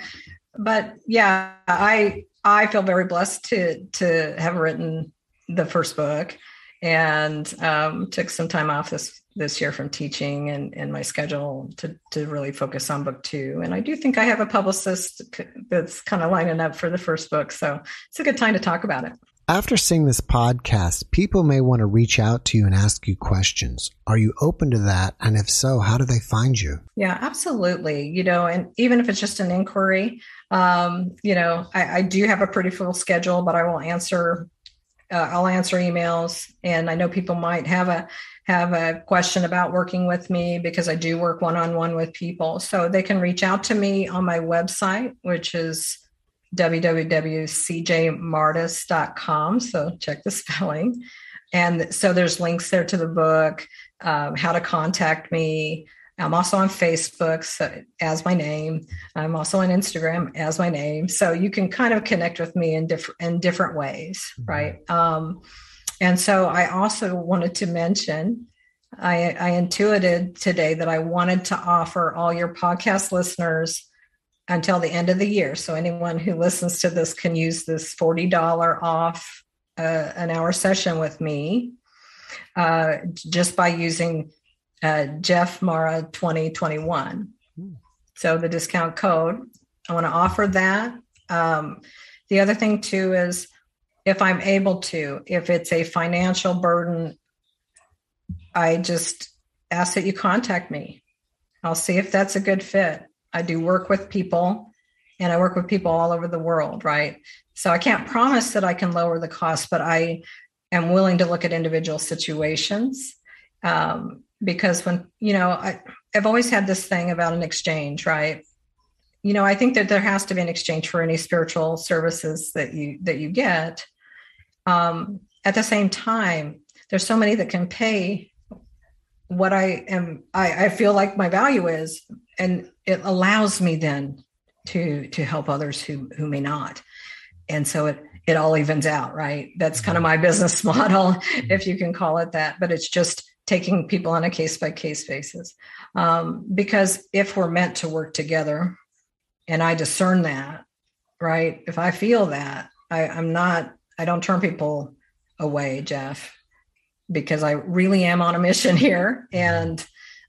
but yeah, I I feel very blessed to to have written the first book and um, took some time off this this year from teaching and, and my schedule to to really focus on book two. And I do think I have a publicist that's kind of lining up for the first book, so it's a good time to talk about it. After seeing this podcast, people may want to reach out to you and ask you questions. Are you open to that? And if so, how do they find you? Yeah, absolutely. You know, and even if it's just an inquiry, um, you know, I, I, do have a pretty full schedule, but I will answer. Uh, I'll answer emails, and I know people might have a have a question about working with me because I do work one on one with people. So they can reach out to me on my website, which is www.cjmartis.com. So check the spelling. And so there's links there to the book, um, how to contact me, I'm also on Facebook so, as my name. I'm also on Instagram as my name. So you can kind of connect with me in different in different ways, mm-hmm. right? Um, and so I also wanted to mention I, I intuited today that I wanted to offer all your podcast listeners until the end of the year. So anyone who listens to this can use this $40 off uh, an hour session with me uh, just by using uh, Jeff Mara 2021. So the discount code, I want to offer that. Um, the other thing too is if I'm able to, if it's a financial burden, I just ask that you contact me. I'll see if that's a good fit. I do work with people and I work with people all over the world, right? So I can't promise that I can lower the cost, but I am willing to look at individual situations. Um, because when you know I, i've always had this thing about an exchange right? You know i think that there has to be an exchange for any spiritual services that you that you get. Um, at the same time there's so many that can pay what i am I, I feel like my value is and it allows me then to to help others who who may not. And so it it all evens out right? That's kind of my business *laughs* model if you can call it that but it's just taking people on a case by case basis. Um, because if we're meant to work together, and I discern that, right? If I feel that, I, I'm not, I don't turn people away, Jeff, because I really am on a mission *laughs* here. And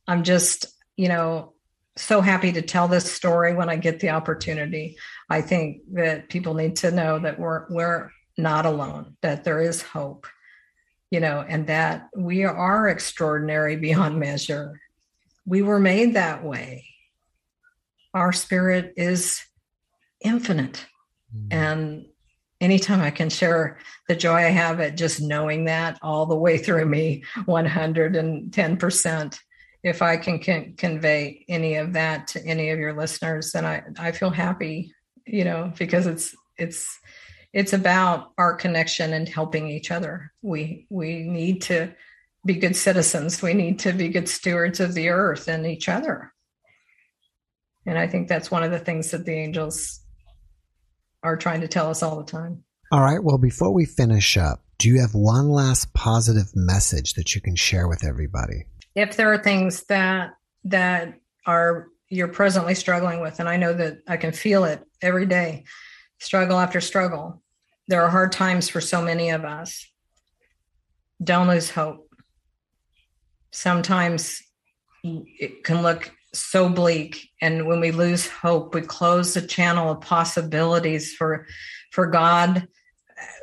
I'm just, you know, so happy to tell this story when I get the opportunity. I think that people need to know that we're we're not alone, that there is hope you know, and that we are extraordinary beyond measure. We were made that way. Our spirit is infinite mm. and anytime I can share the joy I have at just knowing that all the way through me, 110%. If I can, can convey any of that to any of your listeners, then I, I feel happy, you know, because it's, it's, it's about our connection and helping each other. We, we need to be good citizens. We need to be good stewards of the earth and each other. And I think that's one of the things that the angels are trying to tell us all the time. All right. Well, before we finish up, do you have one last positive message that you can share with everybody? If there are things that that are you're presently struggling with, and I know that I can feel it every day, struggle after struggle. There are hard times for so many of us. Don't lose hope. Sometimes it can look so bleak and when we lose hope we close the channel of possibilities for for god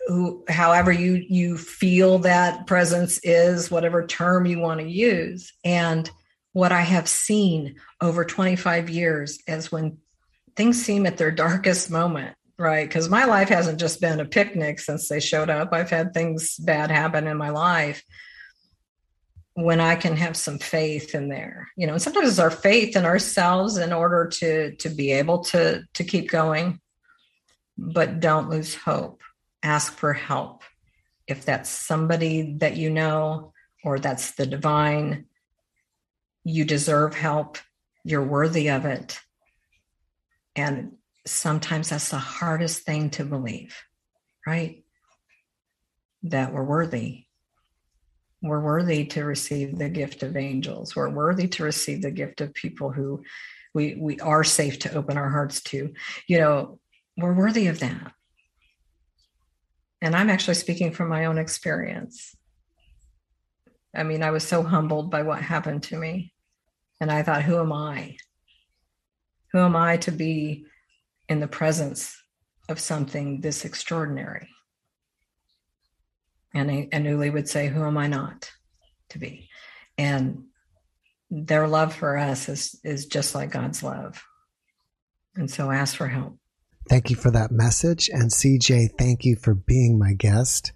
who however you you feel that presence is whatever term you want to use and what i have seen over 25 years is when things seem at their darkest moment right because my life hasn't just been a picnic since they showed up i've had things bad happen in my life when I can have some faith in there, you know, and sometimes it's our faith in ourselves in order to to be able to to keep going. But don't lose hope. Ask for help. If that's somebody that you know or that's the divine, you deserve help. You're worthy of it. And sometimes that's the hardest thing to believe, right? That we're worthy we're worthy to receive the gift of angels. We're worthy to receive the gift of people who we we are safe to open our hearts to. You know, we're worthy of that. And I'm actually speaking from my own experience. I mean, I was so humbled by what happened to me. And I thought, who am I? Who am I to be in the presence of something this extraordinary? And, and Uli would say, Who am I not to be? And their love for us is, is just like God's love. And so ask for help. Thank you for that message. And CJ, thank you for being my guest.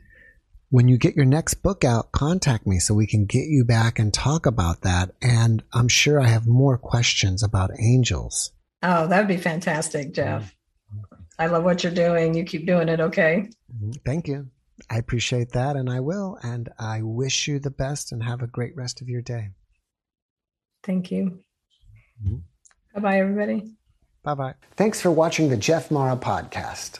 When you get your next book out, contact me so we can get you back and talk about that. And I'm sure I have more questions about angels. Oh, that would be fantastic, Jeff. I love what you're doing. You keep doing it, okay? Thank you. I appreciate that, and I will. And I wish you the best and have a great rest of your day. Thank you. Mm-hmm. Bye bye, everybody. Bye bye. Thanks for watching the Jeff Mara podcast.